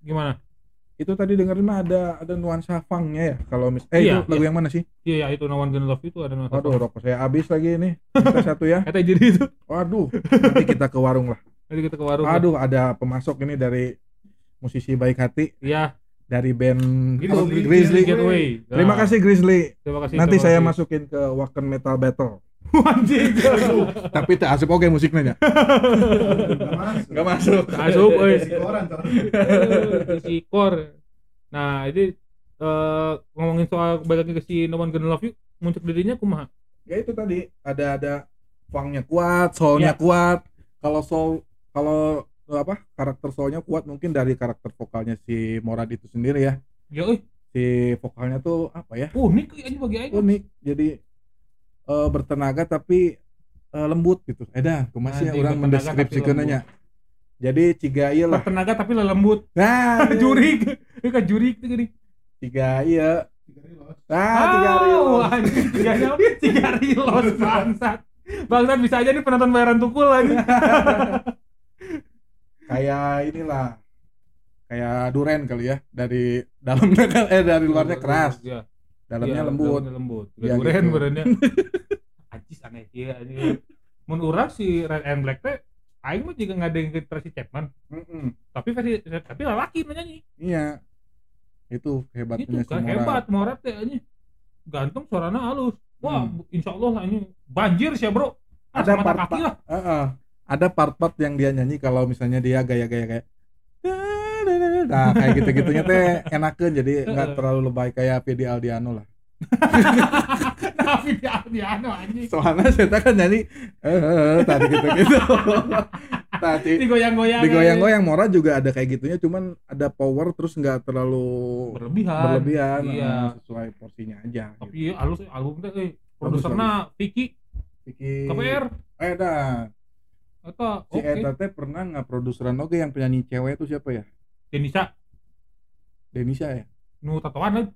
gimana itu tadi dengerin mah ada ada nuansa funknya ya kalau mis eh Iya, itu lagu iya. yang mana sih? iya ya, itu No One Gonna Love itu ada nuansa Waduh, rokok saya habis lagi ini. Kita satu ya. Kata jadi itu Waduh, nanti kita ke warung lah. jadi kita ke warung Aduh, ada pemasok ini dari musisi baik hati iya dari band apa, Grizzly Grizzly. Gateway Terima Nah, kasih Grizzly. terima kasih Nanti terima saya kasih. masukin ke Wacken Metal Battle. anjing Tapi tak asap oke musiknya ya. Nggak masuk. Enggak masuk. Asup, euy. Soalnya. Eh, isi core. Nah, ini eh, ngomongin soal balik lagi ke si No One Gonna Love You, muncul dirinya kumaha? Ya itu tadi ada ada funknya kuat, soulnya Iya. kuat. Kalau soul kalau apa karakter soulnya kuat mungkin dari karakter vokalnya si Morad itu sendiri ya. Ya, euy, Si vokalnya tuh apa ya? unik aja bagi aing. unik jadi eh, bertenaga tapi eh, lembut gitu edan kumasih Anjing, orang mendeskripsikannya jadi ciga iya lah Bertenaga tapi lembut. nah jurik. Ini kan jurik tuh gini. ciga iya Tiga reload. nah ciga Oh, real anjing, tiga tiga reload bangsat. Bangsat bisa aja nih penonton bayaran tukul aja. kayak inilah kayak duren kali ya dari dalamnya eh dari luarnya keras Iya, dalamnya iya, lembut dalamnya lembut. Iya, Duren gitu. berennya. Anjis aneh ya anjing. Mun urang si Red and Black teh aing mah juga nggak ada yang Tracy Chapman, Mm-mm. tapi versi tapi lelaki nyanyi. iya itu Itu hebatnya si kan Morad. hebat Morat teh anjing. Ganteng suaranya halus. Wah, Hmm. insya Allah anjing banjir sih, Bro. Ah, Ada part- kaki lah. Heeh. ada part-part yang dia nyanyi kalau misalnya dia gaya-gaya kayak nah kayak gitu-gitunya teh enakan jadi nggak terlalu lebay kayak Fidi Aldiano lah dia dia anu anjing. soalnya saya kan nyanyi eh, eh, eh, tadi gitu-gitu tadi Digoyang-goyang. digoyang-goyang Mora juga ada kayak gitunya cuman ada power terus nggak terlalu berlebihan. berlebihan Iya. eh, sesuai porsinya aja gitu. Tapi halus album teh euy. Bagus, Produserna Vicky Vicky KPR. eh dah Eta si oke. Eta teh pernah nggak produseran oke yang penyanyi cewek itu siapa ya Denisa Denisha ya nu tatoan lah.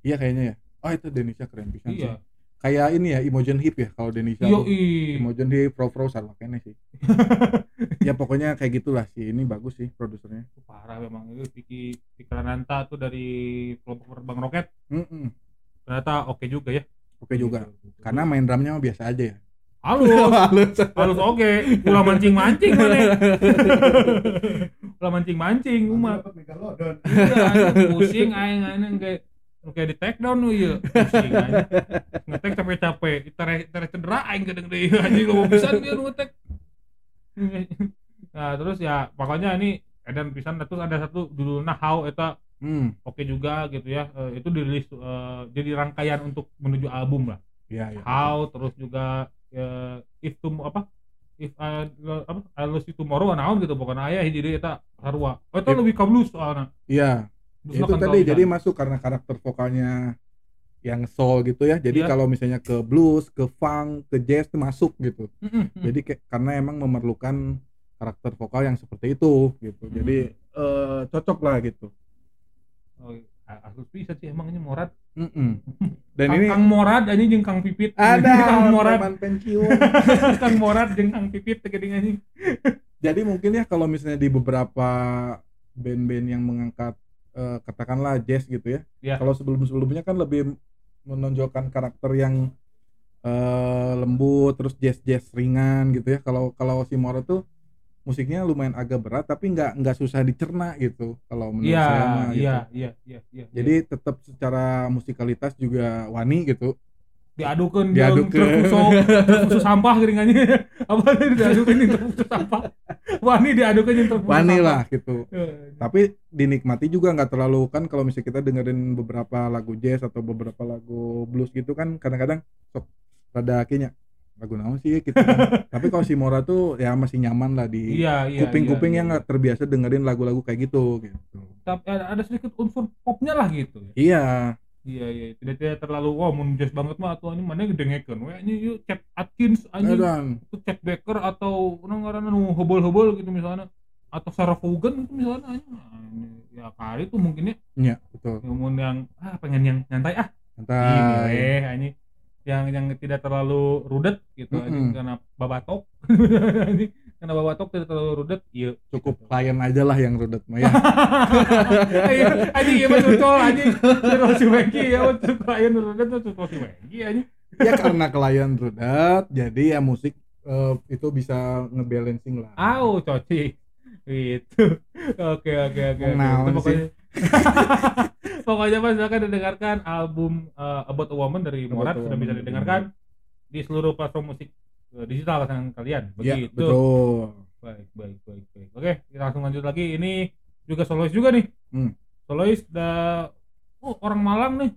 iya kayaknya ya oh itu Denisha keren bisa sih Iya. kayak ini ya Imogen Hip ya kalau Denisha Yo tuh. i. Imogen Hip Pro Pro sarwa kene sih ya pokoknya kayak gitulah sih ini bagus sih produsernya Parah memang itu Vicky Fikrananta tuh dari kelompok terbang roket. Mm-mm. Ternyata oke juga ya. oke juga Gitu. karena main drumnya mah biasa aja ya halus. halus halus oke. Ulah mancing-mancing mana. Ulah mancing-mancing umat. Dapat Megalodon. Iya, pusing aing aing kayak kayak di take down lu ya pusing aing ngetek capek-capek tere tere cedera aing gedeng deui anjing lu bisa dia nu ngetek nah terus ya pokoknya ini edan pisan terus ada satu judulnya how eta hmm oke juga gitu ya Eh, itu dirilis eh, jadi rangkaian untuk menuju album lah ya ya how terus juga eh, if to apa? If I, apa? I lose you tomorrow naon gitu pokoknya. Aya jadi eta sarua. Oh itu If- lebih ke blues soalnya. Iya. Itu tadi jadi kan. masuk karena karakter vokalnya yang soul gitu ya. Jadi Iya. kalau misalnya ke blues ke funk ke jazz itu masuk gitu. Mm-mm. jadi kayak karena emang memerlukan karakter vokal yang seperti itu gitu. Jadi eh, cocok lah gitu. Oh, harus bisa sih emangnya Morad. Mm-mm. dan Kang, ini Kang Morad anjing jeung Kang Pipit. ada Kang pensiun Kang Morad jeung Kang Pipit anjing. jadi mungkin ya kalau misalnya di beberapa band-band yang mengangkat eh, katakanlah jazz gitu ya Iya. kalau sebelum-sebelumnya kan lebih menonjolkan karakter yang eh, lembut terus jazz-jazz ringan gitu ya kalau kalau si Moro tuh musiknya lumayan agak berat tapi nggak nggak susah dicerna gitu kalau menurut Iya, saya mah gitu. iya, iya, iya, iya. jadi tetap secara musikalitas juga wani gitu fuso, truk fuso sampah geuningannya. Apa tadi diadukeun jeung truk fuso sampah. Wani diadukeun jeung truk fuso wani sampah. lah gitu Eh, tapi dinikmati juga nggak terlalu kan kalau misalnya kita dengerin beberapa lagu jazz atau beberapa lagu blues gitu kan kadang-kadang sok rada kinya lagu naon sih gitu kan. tapi kalau si Mora tuh ya masih nyaman lah di Iya, iya. kuping-kuping iya, yang iya. nggak terbiasa dengerin lagu-lagu kayak gitu gitu Tapi ada, ada sedikit unsur popnya lah gitu. ya. iya Iya, iya. Tidak tidak terlalu wah mun jazz banget mah atau ini mana gedengekeun we ini yuk Chet Atkins anjing dan itu Chet Baker atau ngaranna nu hebel-hebel gitu misalnya atau Sarah Vaughan gitu misalnya anjing. Nah, ini ya kali tuh mungkin ya iya betul Namun yang ah pengen yang nyantai ah ini santai weh anjing yang yang tidak terlalu rudet gitu anjing. Mm-mm. karena babatok. Karena babatok tidak terlalu rudet iya. Cukup klien aja lah yang rudet mah ya anjing iya betul betul anjing. Terus si Wengki ya untuk klien rudet tuh terus si Wengki anjing. Ya karena klien rudet jadi ya musik eh, itu bisa ngebalancing lah. Au, coci. Itu. Oke, oke, oke. Pokoknya Pokoknya Mas silakan didengarkan album eh, About a Woman dari Morat sudah bisa didengarkan di seluruh platform musik eh, digital kesayangan kalian. ya Begitu. betul Baik, baik, baik, baik. Oke, kita langsung lanjut lagi. Ini juga solois juga nih. Hmm. Solois da oh, orang Malang nih.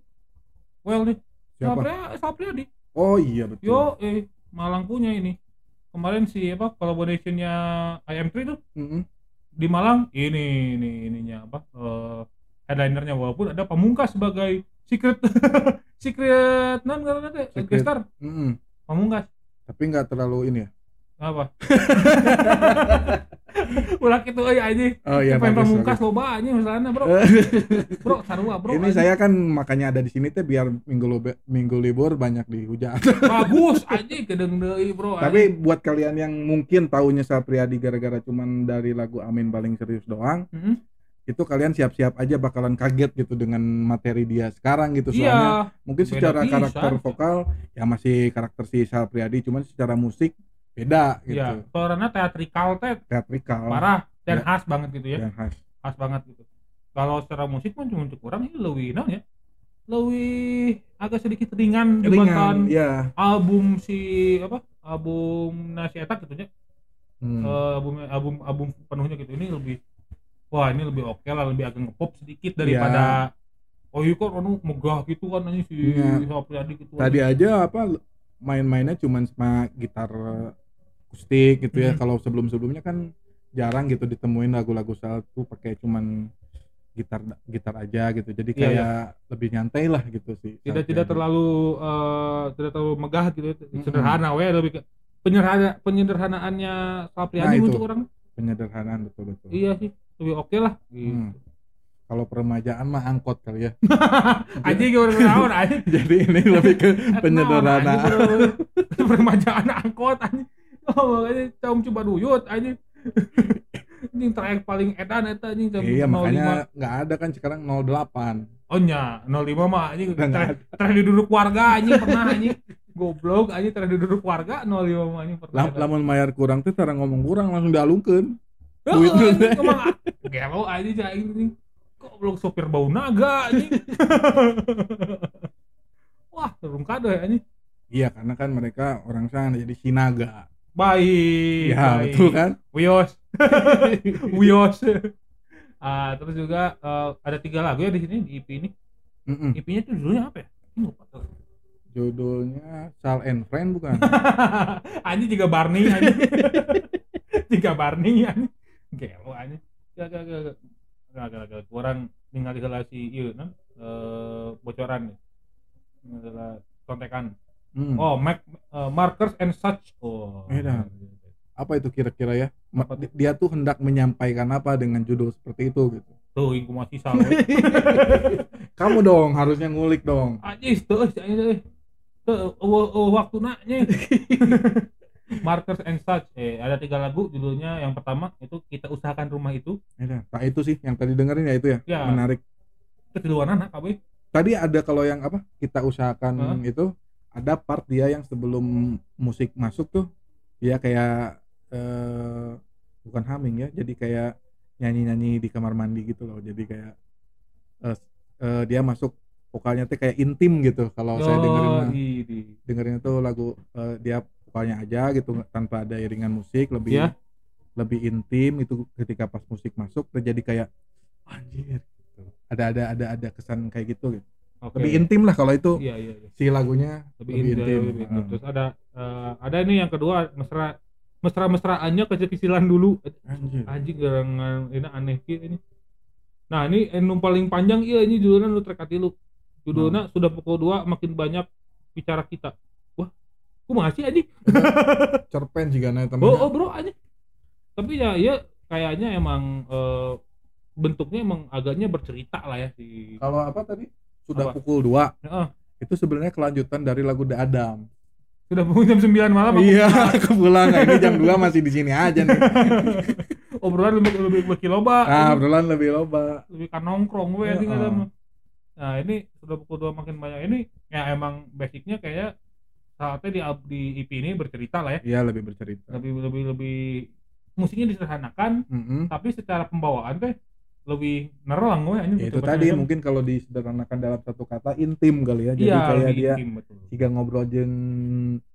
Well nih. siapa Sapria, Sapriadi. oh iya betul Yo, eh Malang punya ini. Kemarin si apa collaborationnya IM3 tuh Mm-mm. Di Malang ini ini ininya apa eh headlinernya walaupun ada pamungkas sebagai secret secret non karena teh Secret. guest star Mm-mm. pamungkas tapi nggak terlalu ini ya apa? Ulah gitu euy anjing oh iya pengen pamungkas loba anjing misalnya bro. Bro sarua bro ini saya kan makanya ada di sini teh biar minggu lobe- minggu libur banyak dihujat bagus anjing kedeng deui bro tapi buat kalian yang mungkin taunya Sapriadi gara-gara cuman dari lagu Amin paling serius doang anjing. itu kalian siap-siap aja bakalan kaget gitu dengan materi dia sekarang gitu. Iya. Soalnya mungkin beda secara pisan. karakter vokal ya masih karakter si Sapriadi cuman secara musik beda gitu. iya suaranya teatrikal teh teatrikal. parah dan Ya. khas banget gitu ya. Dan khas. Khas banget gitu. Kalau secara musik mah cuma untuk orang ini lebih naon ya. Lebih agak sedikit ringan dibandingkan ringan ya album si apa album nasi etak gitu ya. Hmm. Eh, album album album penuhnya gitu. Ini lebih wah ini lebih oke lah lebih agak ngepop sedikit daripada oh iya kok anu megah gitu kan ini si Iya. Sapriadi gitu tadi aja apa main-mainnya cuman sama gitar akustik gitu ya. Mhm. kalau sebelum-sebelumnya kan jarang gitu ditemuin lagu-lagu Sal tuh pakai cuman gitar gitar aja gitu. Jadi Iya, kayak lebih nyantai lah gitu sih tidak tidak Priadi. terlalu eh, tidak terlalu megah gitu Mm-mm. sederhana we lebih ke penyederhana penyederhanaannya Sapriadi Nah, untuk orang. Penyederhanaan betul betul. Iya sih lebih oke lah gitu. Hmm. kalau peremajaan mah angkot kali ya. Anjing gimana tahun anjing jadi ini lebih ke penyederhanaan peremajaan angkot anjing oh caum coba duyut anjing. Anjing trayek paling edan eta anjing iya 05. makanya nggak ada kan sekarang 08 oh nya 05 mah anjing trayek duduk warga anjing pernah anjing. Goblok anjing trayek duduk warga 05 mah anjing pernah. Lam, lamun mayar kurang tuh cara ngomong kurang langsung dialungkeun. Duit emang gelo anjing cai anjing goblok sopir bau naga anjing. Wah turun kado ya anjing. Iya karena kan mereka orang sana jadi sinaga baik ya baik. betul kan Wios. Wios. Ah, terus juga eh, ada tiga lagu ya di sini di EP ini. Mm-mm. EP-nya tuh judulnya apa ya? Lupa tuh. judulnya Sal and Friend bukan anjing juga Barney anjing. Tiga Barney anjing. Gelo anjing. Gak gak gak. gak. Gak gak gak. Kurang ningali heula si ieu non eh bocoran nih. Adalah kontekan. Hmm. Oh, Mac, eh, markers and such. Oh. Beda. apa itu kira-kira ya Ma- di- dia tuh hendak menyampaikan apa dengan judul seperti itu gitu Tuh, iku masih salah. kamu dong harusnya ngulik dong Ajis tuh, teh. Tuh, eueuh- eueuh waktu nanya. Markers and such. Eh, ada tiga lagu judulnya. Yang pertama itu kita usahakan rumah itu. Beda. nah itu sih yang tadi dengerin ya itu ya Ya. menarik Itu luar anak tadi ada kalau yang apa kita usahakan Hah? itu ada part dia yang sebelum musik masuk tuh dia kayak eh, bukan humming ya jadi kayak nyanyi-nyanyi di kamar mandi gitu loh jadi kayak eh, eh, dia masuk vokalnya tuh kayak intim gitu kalau saya dengerin mah. di, di. dengerin itu lagu eh, dia vokalnya aja gitu tanpa ada iringan musik lebih Iya. lebih intim itu ketika pas musik masuk terjadi kayak anjir gitu. ada ada ada ada kesan kayak gitu gitu Oke. lebih intim lah kalau itu Iya iya. iya. si lagunya Lebih, lebih, intim. intim. lebih intim. Ah. Terus ada eh, ada ini yang kedua mesra mesra mesraannya kecil-kecilan dulu. Anjir. Anjing garangan ini aneh kieu ini. Nah, ini anu paling panjang iya ini judulnya lu trek hati lu. Judulnya sudah pukul 2 makin banyak bicara kita. Wah, ku masih anjing. cerpen juga nah temen Oh, oh bro anjing. Tapi ya ya kayaknya emang eh, bentuknya emang agaknya bercerita lah ya si kalau apa tadi sudah Apa? pukul 2 Heeh. itu sebenarnya kelanjutan dari lagu The Adam sudah pukul jam 9 malam aku iya aku pulang nah, ini jam 2 masih di sini aja nih obrolan lebih lebih lebih loba ah obrolan lebih loba lebih kan nongkrong anjing Heeh. ada mah. nah ini sudah pukul 2 makin banyak ini ya emang basicnya kayak saatnya di di EP ini bercerita lah ya iya lebih bercerita lebih lebih lebih musiknya disederhanakan Mm-mm. tapi secara pembawaan teh lebih nerang we anjing Ya, itu tadi mungkin kalau disederhanakan dalam satu kata intim kali ya jadi iya kayak dia intim betul jika ngobrol jeung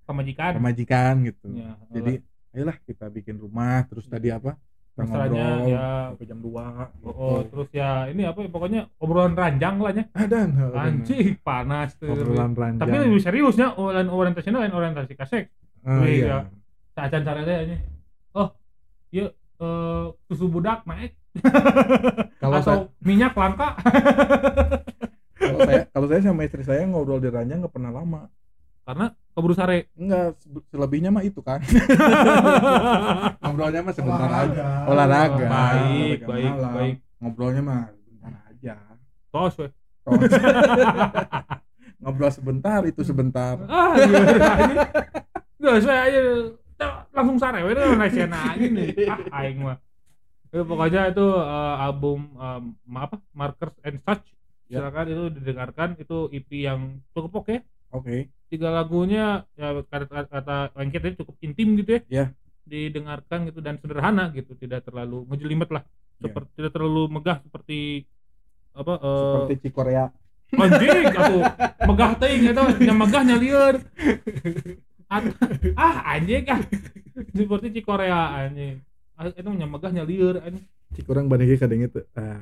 pemajikan pemajikan gitu Ya, jadi ayolah kita bikin rumah terus tadi apa kita Mesranya, ngobrol ya. sampai jam 2 gitu. Oh, oh, terus ya ini apa ya, pokoknya obrolan ranjang lah ya. dan Anjing panas tuh. obrolan ranjang Tapi lebih seriusnya obrolan orientasinya lain orientasi kasek. oh, iya. ya. Sacan caranya. Oh, iya eh, susu budak naik kalau atau saya minyak langka. kalau saya kalau saya sama istri saya ngobrol di ranjang nggak pernah lama Karena keburu sare. enggak se- selebihnya mah itu kan ngobrolnya mah sebentar aja Olahraga. olahraga baik, olahraga baik, malam. baik. ngobrolnya mah sebentar aja Tos we. Oh. ngobrol sebentar itu sebentar Ah, iya. saya aja langsung sare we udah naik aja nih. Ah, aing mah. Ya, pokoknya itu eh, album em, apa Markers and Such. Ya. silakan itu didengarkan. Itu EP yang cukup oke. Oke. Tiga lagunya ya kata kata Wengkit tadi cukup intim gitu ya. Ya. didengarkan gitu dan sederhana gitu tidak terlalu ngejelimet lah. Ya. seperti tidak terlalu megah seperti apa eh, seperti Cikorea anjing atau megah teuing eta nya megah nya lieur At- ah anjing ah. Seperti Cikorea anjing ah, itu nya megah nya lieur anjing Cikurang bandingnya kadang itu ah.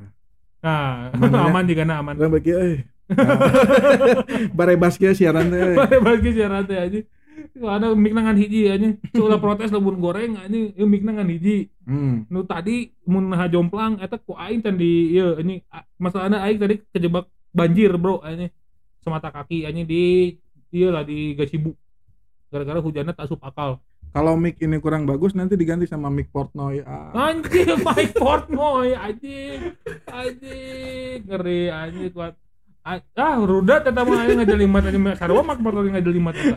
Nah Aman, ya? aman juga nah aman. Orang bagi eh. Bare baskia siaran teh bagi syarat teh anjing ada mik nangan hiji anjing ulah protes lebun goreng anjing ieu mik nangan hiji. Hmm. Nu tadi mun naha jomplang eta ku aing can di ieu anjing a- masalahna aing tadi kejebak banjir bro anjing semata kaki anjing di ieu lah di Gasibu. Gara-gara hujannya tak asup akal kalau mic ini kurang bagus nanti diganti sama mic Portnoy ah. anjing Mike Portnoy anjing. Anjing ngeri anjing kuat. Ah rudat eta mah aing ngajelimat anjing sarua Mike Portnoy ngajelimat eta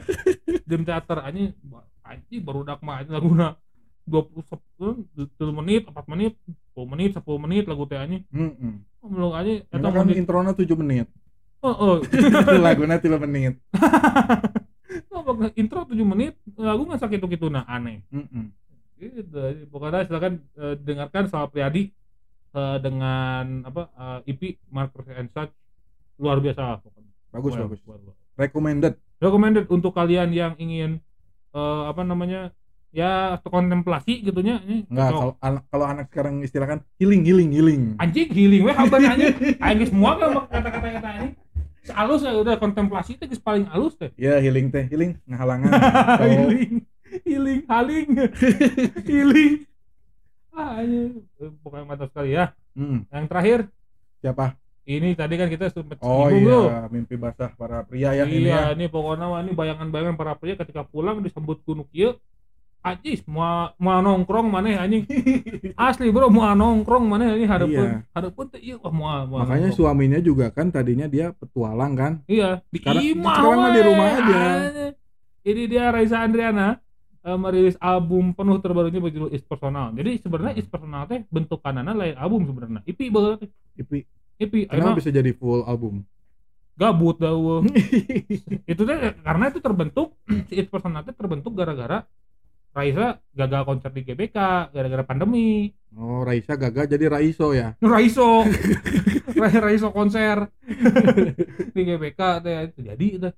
jam teater anjing. Anjing barudak mah anjing laguna 20 10 menit 4 menit 10 menit 10 menit lagu teh hmm. belum mah kan di introna 7 menit. Heeh. Lagunya 3 menit oh, intro 7 menit lagu nggak sakit gitu. Nah aneh. Hmm. gitu. Pokoknya silakan eh, dengarkan soal Priadi eh, dengan apa eh, EP Markers and Such. Luar biasa pokoknya. Bagus Well, bagus. well, well. recommended. Recommended untuk kalian yang ingin eh, apa namanya ya kontemplasi gitunya ini Enggak, cocok. kalau anak kalau anak sekarang istilahkan healing healing healing. anjing healing weh haban anjing anjing semua kan kata-kata kata ini halus ya udah kontemplasi itu paling halus teh. Ya healing teh, healing ngahalangan. So, healing healing haling. Healing. Ah anjing Eh, pokoknya mantap sekali ya. Hmm, yang terakhir? Siapa? ini tadi kan kita sempat Oh iya, mimpi basah para pria ya ini iya ya. ini pokoknya ini bayangan-bayangan para pria ketika pulang disambut gunung kieu Ajis, mau mau nongkrong maneh anjing. Asli bro, mau nongkrong maneh ini hareupeun. Iya. Hareupeun teh ieu wah moal Makanya nongkrong. suaminya juga kan tadinya dia petualang kan. Iya, di Sekarang- imah sekarang mah di rumah aja. anjing. Ini dia Raisa Andriana eh, merilis album penuh terbarunya berjudul Is Personal. Jadi sebenarnya Is Personal teh bentuk kanana lain album sebenarnya. IP banget. Ipi, IP kenapa bisa jadi full album? gabut dah itu teh karena itu terbentuk si It's Personal teh terbentuk gara-gara Raisa gagal konser di GBK gara-gara pandemi. Oh, Raisa gagal jadi Raiso ya. Raiso. Ra- Raiso konser di GBK teh itu jadi itu.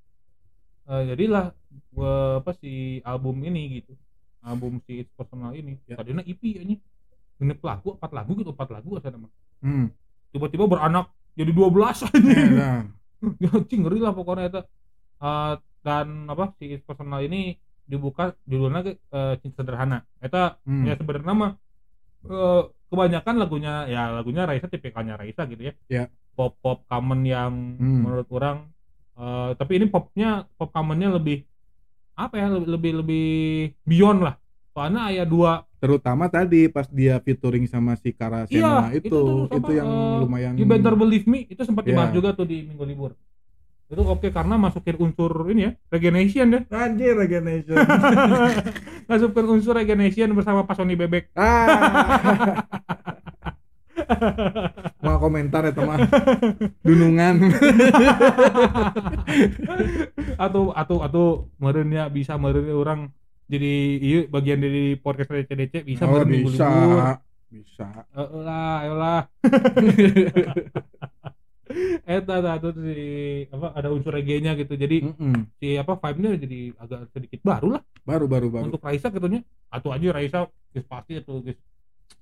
Eh, jadilah gua apa si album ini gitu. Album si It's Personal ini. Ya. Tadinya EP ini. Genep lagu, empat lagu gitu, empat lagu asal nama. Hmm. Tiba-tiba beranak jadi 12 aja. Nah, ya cing ngeri lah pokoknya itu Eh, dan apa si It's personal ini dibuka judulnya eh, cinta sederhana eta Hmm. ya sebenarnya mah eh, kebanyakan lagunya ya lagunya Raisa tipikalnya Raisa gitu ya Ya. pop pop common yang Hmm. menurut orang eh, tapi ini popnya pop commonnya lebih apa ya lebih lebih, lebih beyond lah soalnya ayat dua terutama tadi pas dia featuring sama si Kara Senua Iya, itu itu tuh itu, yang eh, lumayan You Better Believe Me itu sempat dibahas Ya. juga tuh di minggu libur itu oke karena masukin unsur ini ya regeneration ya. Anjir Regeneration. Masukin unsur regeneration bersama Pasoni Bebek. Ah. Mau komentar ya teman dunungan. Atau atau atau merenya bisa meren orang jadi iya bagian dari podcast CDC bisa oh bisa. libur bisa. Eh, lah ayolah Eta ta tuh si apa ada unsur reggae-nya gitu. Jadi Mm-mm. si apa vibe-nya jadi agak sedikit baru lah. Baru baru baru. Untuk Raisa gitu atau aja Raisa guys pasti itu guys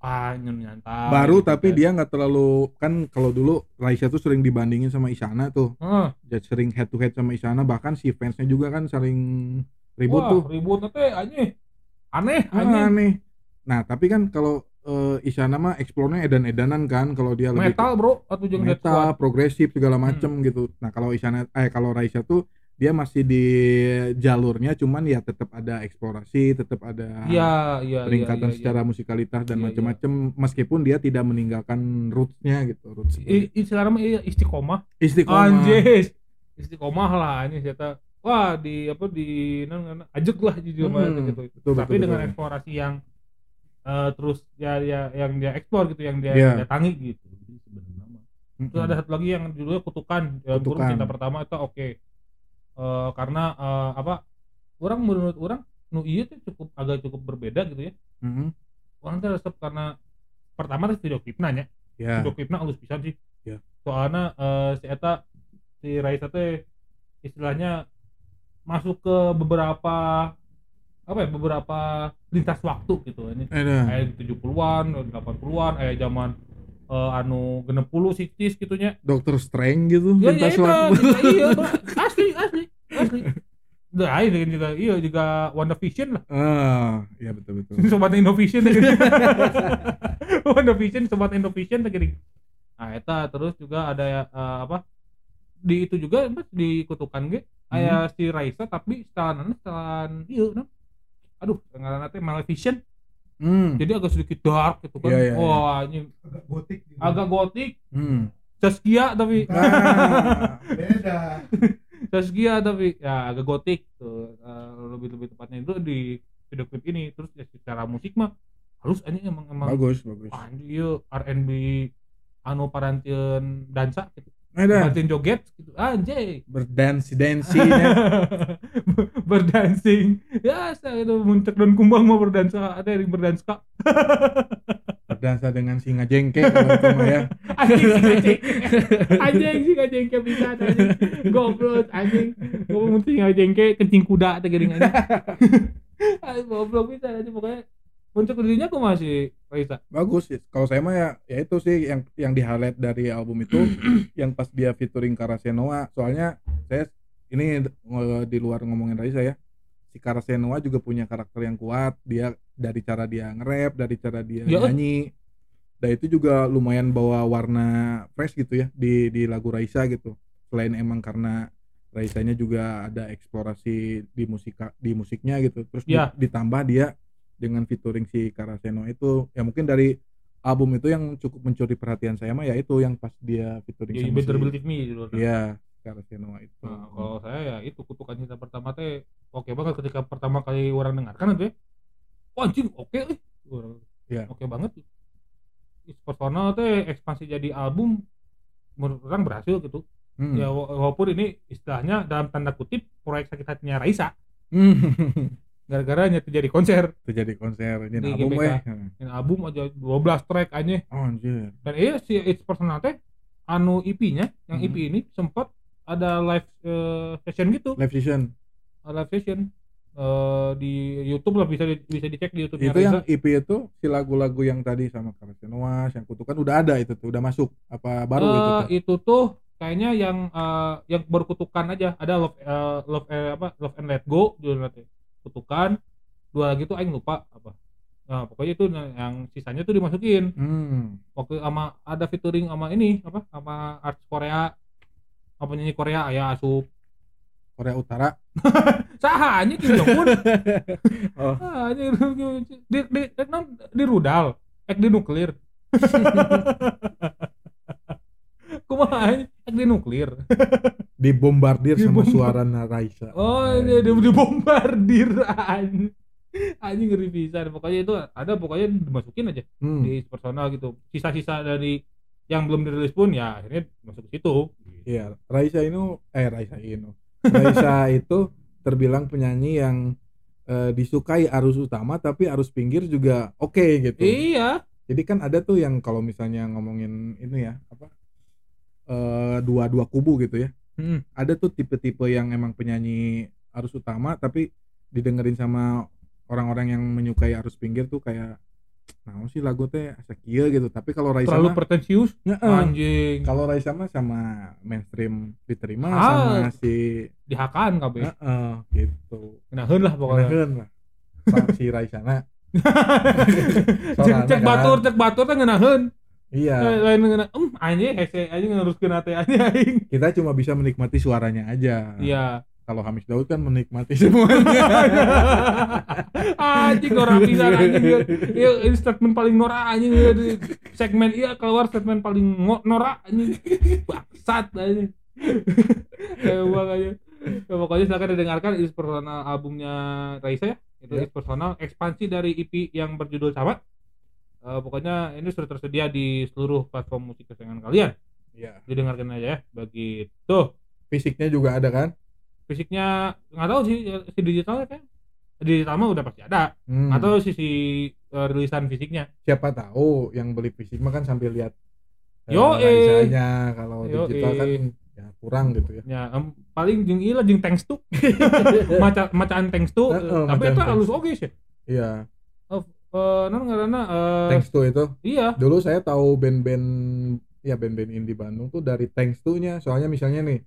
ah nyantai baru gitu tapi kan. dia nggak terlalu kan kalau dulu Raisa tuh sering dibandingin sama Isyana tuh. Heeh. jadi sering head to head sama Isyana bahkan si fansnya juga kan sering ribut Wah, tuh. ribut teh aneh aneh. Aneh aneh. Nah tapi kan kalau eh, Isyana mah eksplornya edan-edanan kan kalau dia lebih metal bro atau death metal, progresif segala Hmm. macem gitu. Nah kalau Isyana, eh kalau Raisa tuh dia masih di jalurnya, cuman ya tetap ada eksplorasi, tetap ada iya iya peningkatan iya, iya, secara musikalitas dan Iya, iya. macam-macam. Meskipun dia tidak meninggalkan rootsnya gitu. Roots I, istilah mah iya, istiqomah istiqomah. anjis istiqomah lah ini kita wah di apa di nan ajek lah jujur Hmm, banget gitu betul, tapi betul, dengan betul. eksplorasi yang eh, terus ya, ya yang dia eksplor gitu yang dia Iya. datangi gitu. Mm-mm. terus ada satu lagi yang judulnya kutukan burung Kutukan. cinta pertama itu oke Eh, karena eh, apa orang menurut orang nu iya tuh cukup agak cukup berbeda gitu ya Mm-mm. orang tuh resep karena pertama tuh video klipnya nya Ya. video klipnya halus pisan sih Ya. soalnya eh, si Eta si Raisa teh istilahnya masuk ke beberapa apa ya beberapa lintas waktu gitu ini Ada. kayak 70-an 80-an kayak zaman eh, anu genep puluh 60s gitu nya Dokter Strange gitu. ya ya lintas itu waktu. juga iya Bro. asli asli asli ayo dengan juga iya juga Wonder Vision lah Ah, ya betul betul. sobat Indovision gitu. Wonder Vision sobat Indovision gini. Nah, eta terus juga ada eh, apa? Di itu juga Mas, di kutukan ge aya si Raisa tapi setelan setelan ieu nah. Aduh, ngaranna teh Maleficent. Hmm. Jadi agak sedikit dark gitu kan. Iya, iya, iya. Wah, ini agak gotik gitu. agak gotik. Hmm. Saskia tapi Ah. beda Saskia tapi ya agak gotik tuh. Eh, lebih lebih tepatnya itu di video klip ini terus ya secara musik mah halus aja emang emang bagus bagus. anjir R&B anu parantieun dansa gitu. Ada Parantieun joget gitu. Anjay. berdansi dansi berdancing. Ya, saya itu muncak dan kumbang mau berdansa, ada yang berdansa. berdansa dengan singa jengke kalau itu mah ya. Anjing sih anjing. Anjing sih anjing ke bisa anjing. Goblok anjing. Ngomong sih anjing ke kencing kuda teh geuning anjing. Aduh goblok bisa anjing pokoknya muncak dirinya aku masih Raisa. bagus sih. Kalau saya mah ya, ya itu sih yang yang di highlight dari album itu yang pas dia featuring Karasenoa. Soalnya saya ini di luar ngomongin Raisa ya. Si Karasenoa juga punya karakter yang kuat. Dia dari cara dia nge-rap, dari cara dia Ya, eh. nyanyi. Dan itu juga lumayan bawa warna fresh gitu ya di di lagu Raisa gitu. Selain emang karena Raisanya juga ada eksplorasi di musika di musiknya gitu. Terus Ya. ditambah dia dengan featuring si Karaseno itu ya mungkin dari album itu yang cukup mencuri perhatian saya mah ya itu yang pas dia featuring Ya, sama better si believe me gitu. Iya, Karaseno itu. Nah, kalau saya ya itu kutukan cinta pertama teh oke banget ketika pertama kali orang dengarkan itu ya. Wah, anjing oke eh. Orang- Iya. Oke banget. Is personal teh ekspansi jadi album menurut orang berhasil gitu. Hmm. Ya wa- walaupun ini istilahnya dalam tanda kutip proyek sakit hatinya Raisa Hmm. gara-gara nya terjadi konser itu jadi konser ini album weh. ini album aja 12 track aja Oh anjir. dan iya si It's Personal teh anu EP-nya yang Hmm. EP ini sempat ada live eh, session gitu Live session. live session eh, di YouTube lah bisa di, bisa dicek di YouTube Itu yang EP itu si lagu-lagu yang tadi sama Karasenoa, yang kutukan udah ada itu tuh, udah masuk apa baru itu tuh. itu tuh kayaknya yang eh, yang baru kutukan aja ada love eh, love eh, apa love and let go judulnya kutukan dua lagi tuh aing lupa apa nah pokoknya itu yang sisanya tuh dimasukin Hmm. waktu sama ada featuring sama ini apa sama artis Korea apa penyanyi Korea ayah asup Korea Utara. sahanya Kim Jong Un Oh. hanya di di di, non- di rudal ek di nuklir kumaha ek di nuklir Dibombardir sama Dibombar- suara Raisa. oh ini dia dibombardir anjing anjing ngeri pisan pokoknya itu ada pokoknya dimasukin aja Hmm. di personal gitu sisa-sisa dari yang belum dirilis pun ya akhirnya masuk ke situ Iya, Raisa ini eh Raisa ini. Raisa itu terbilang penyanyi yang eh, disukai arus utama tapi arus pinggir juga oke gitu. iya Jadi kan ada tuh yang kalau misalnya ngomongin ini ya apa eh, dua dua kubu gitu ya. Hmm. Ada tuh tipe-tipe yang emang penyanyi arus utama tapi didengerin sama orang-orang yang menyukai arus pinggir tuh kayak nah sih lagu teh asa kieu gitu. Tapi kalau Raisa terlalu pretensius anjing kalau Raisa mah sama mainstream diterima Ah. sama si dihakan kabeh Heeh, gitu. ngenaheun lah pokoknya Kenakeun lah. Si Raisana. cek Soalnya cek batur cek batur teh ngeunaheun Iya, lain ngena em anjing hese anjing ngeruskeun ate anjing. Kita cuma bisa menikmati suaranya aja. iya. Kalau Hamis Daud kan menikmati semuanya. anjing norak pisan anjing iya ini statement paling norak anjing di segmen iya keluar statement paling norak anjing. Bangsat anjing. Emang aja. Ya, pokoknya silakan didengarkan is personal albumnya Raisa ya. Itu Ya. is personal ekspansi dari EP yang berjudul sama Eh, pokoknya ini sudah tersedia di seluruh platform musik kesayangan kalian Iya. didengarkan aja ya begitu Fisiknya juga ada kan? fisiknya nggak tahu sih ya, si digitalnya kan digital mah udah pasti ada Hmm. atau sisi eh, rilisan fisiknya siapa tahu yang beli fisik mah kan sambil lihat eh, Yo, eh. Kalau Yo, digital kan eh. ya kurang gitu ya. ya em, paling jeung ieu lah jeung thanks to maca macaan thanks to tapi itu halus oke sih Iya, eh non ngaranna eh thanks to itu. iya Dulu saya tahu band-band ya band-band indie Bandung tuh dari thanks to-nya. Soalnya misalnya nih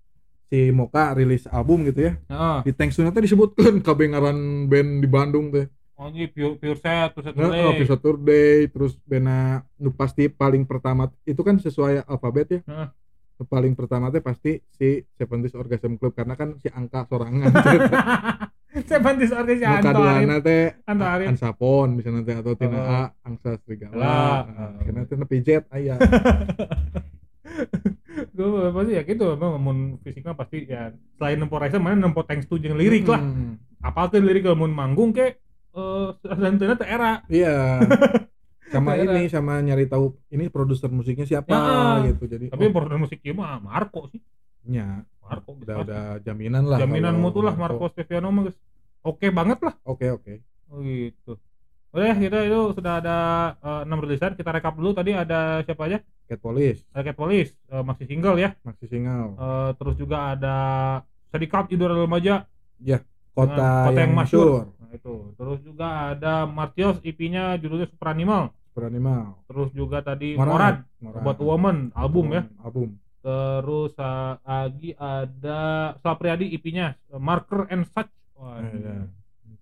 si Moka rilis album gitu ya. heeh Di thanks to-nya teh disebutkan kabengaran band di Bandung teh. oh ini pure pure set terus Nah, Saturday. episode Saturday, terus bena nu pasti paling pertama itu kan sesuai alfabet ya. Heeh. Nu Paling pertama teh pasti si Seventies Orgasm Club karena kan si angka sorangan. saya bantu organisasi nu Anto Arif teh Anto Arif Ansapon misalnya teh atau tina Heeh. A Angsa Serigala. Lah. Nah, Akhirnya teh nepi jet aya. gue pasti ya gitu memang mun fisiknya pasti ya selain nempo Raisa mana nempo thanks to jeung lirik lah Hmm. apalagi lirik kalau mun manggung ke eh santeuna teh era Iya. sama ini sama nyari tahu ini produser musiknya siapa Ya. gitu. Jadi tapi oh, produser musik ieu mah Marco sih nya, Marco udah udah jaminan lah. jaminan mutu lah Marco Steviano mah oke banget lah. Oke oke. oh gitu. Udah kita itu sudah ada eh, enam rilisan. Kita rekap dulu. Tadi ada siapa aja? Cat Police, ada Cat Police. Eh, masih single ya. Maxi Singal, Eh, terus juga ada Sedikat Idola Remaja. Kota, Kota yang, yang Masyur. masyur, nah itu. Terus juga ada Martios IP-nya judulnya Super Animal. Animal, terus juga tadi Moran, Moran, About Woman album ya. Album. Terus uh, lagi ada Sapriadi IP-nya uh, Marker and Such Wah, ya.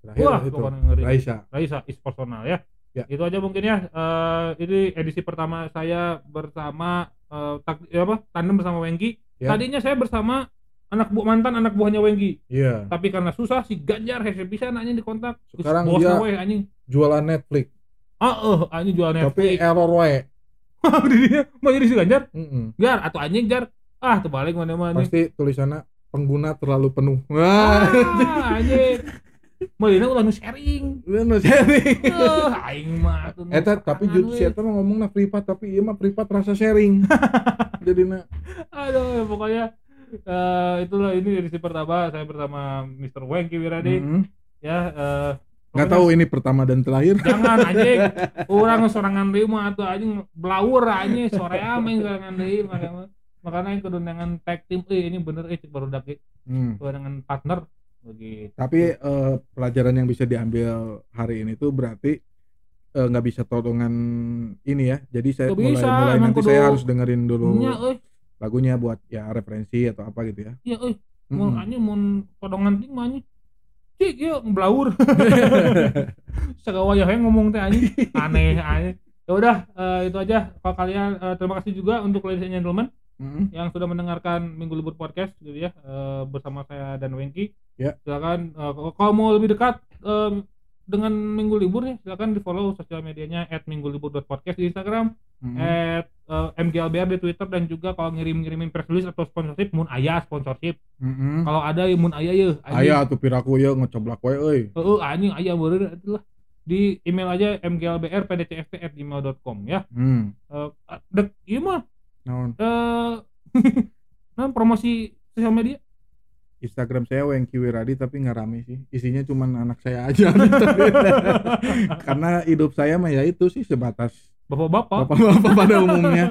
Terakhir Wah, itu ngeri. Raisa. Raisa is personal ya. Ya. Itu aja mungkin ya. Eh, ini edisi pertama saya bersama eh, tak, ya apa? Tandem bersama Wengki. Ya. Tadinya saya bersama anak bu mantan anak buahnya Wengki. Iya. Tapi karena susah si Ganjar hese bisa nanya di kontak. Terus Sekarang bos dia- we anjing. Jualan Netflix, Ah, eh, anjing jual tapi Netflix. error wae. Di dia mau jadi si Ganjar? Mm-mm. Gar atau anjing Jar. Ah, terbalik mana mana. Pasti tulisannya pengguna terlalu penuh. Wah, Ah, anjing. Mau dina ulah nu sharing. lu nu sharing. Eh, aing mah Eta tapi sorangan jud we. si eta mah ngomongna privat tapi ieu mah privat rasa sharing. Jadinya Aduh, ya pokoknya eh, itulah ini edisi pertama saya bersama Mr. Wengki Wiradi mm, ya eh, nggak tahu ini pertama dan terakhir. jangan anjing. Orang sorangan deui mah atuh anjing. Blawur anjing. Sore ameng sorangan deui makanya makanya yang kudu dengan tag team eh ini bener eh baru daki Hmm. dengan partner begitu. Tapi eh, pelajaran yang bisa diambil hari ini tuh berarti eh, nggak bisa tolongan ini ya. Jadi saya mulai bisa, mulai nanti kudu- saya harus dengerin dulu euy lagunya buat ya referensi atau apa gitu ya. Iya euy mau Mm-mm. anjing mau podongan ting mah cik ya ngeblaur segala yang ngomong teh anjing aneh aneh ya udah eh, itu aja kalau kalian eh, terima kasih juga untuk ladies and gentlemen Mm-mm. yang sudah mendengarkan Minggu Libur Podcast gitu ya eh, bersama saya dan Wengki. Ya. Silakan eh, kalau- mau lebih dekat eh, dengan Minggu Libur ya silakan di follow sosial medianya @minggulibur.podcast di Instagram, Mm-mm. at eh, MGLBR di Twitter dan juga kalau ngirim-ngirimin press release atau sponsorship mun aya sponsorship. Mm-mm. Kalau ada ya mun aya ya. Aya tuh piraku ya ngecoblak we euy. Heeh, anjing aya bener itulah. Di email aja mglbr.pdcft@gmail.com ya. Hmm. Eh, dek ieu mah Naon? eh nah, promosi sosial media Instagram saya Wengki Wiradi tapi nggak rame sih. Isinya cuman anak saya aja. Karena hidup saya mah ya itu sih sebatas bapak-bapak bapak-bapak pada umumnya.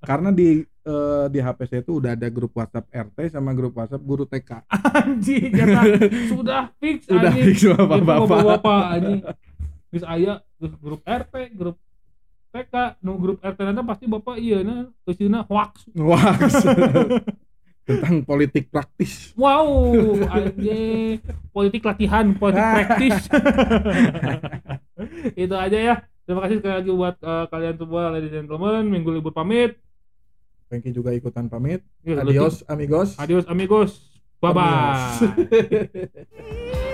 Karena di eh, di HP saya itu udah ada grup WhatsApp RT sama grup WhatsApp guru TK. anjing kata sudah fix Udah anjing. fix Itu bapak-bapak. bapak-bapak anjing terus aya terus grup RT grup TK nu grup RT nanti pasti bapak iya nah isinya hoax Wah. Tentang politik praktis. wow anjing politik latihan politik praktis itu aja ya terima kasih sekali lagi buat eh, kalian semua ladies and gentlemen minggu libur pamit Wengki juga ikutan pamit. Ya, Adios amigos. adios amigos bye bye Adios.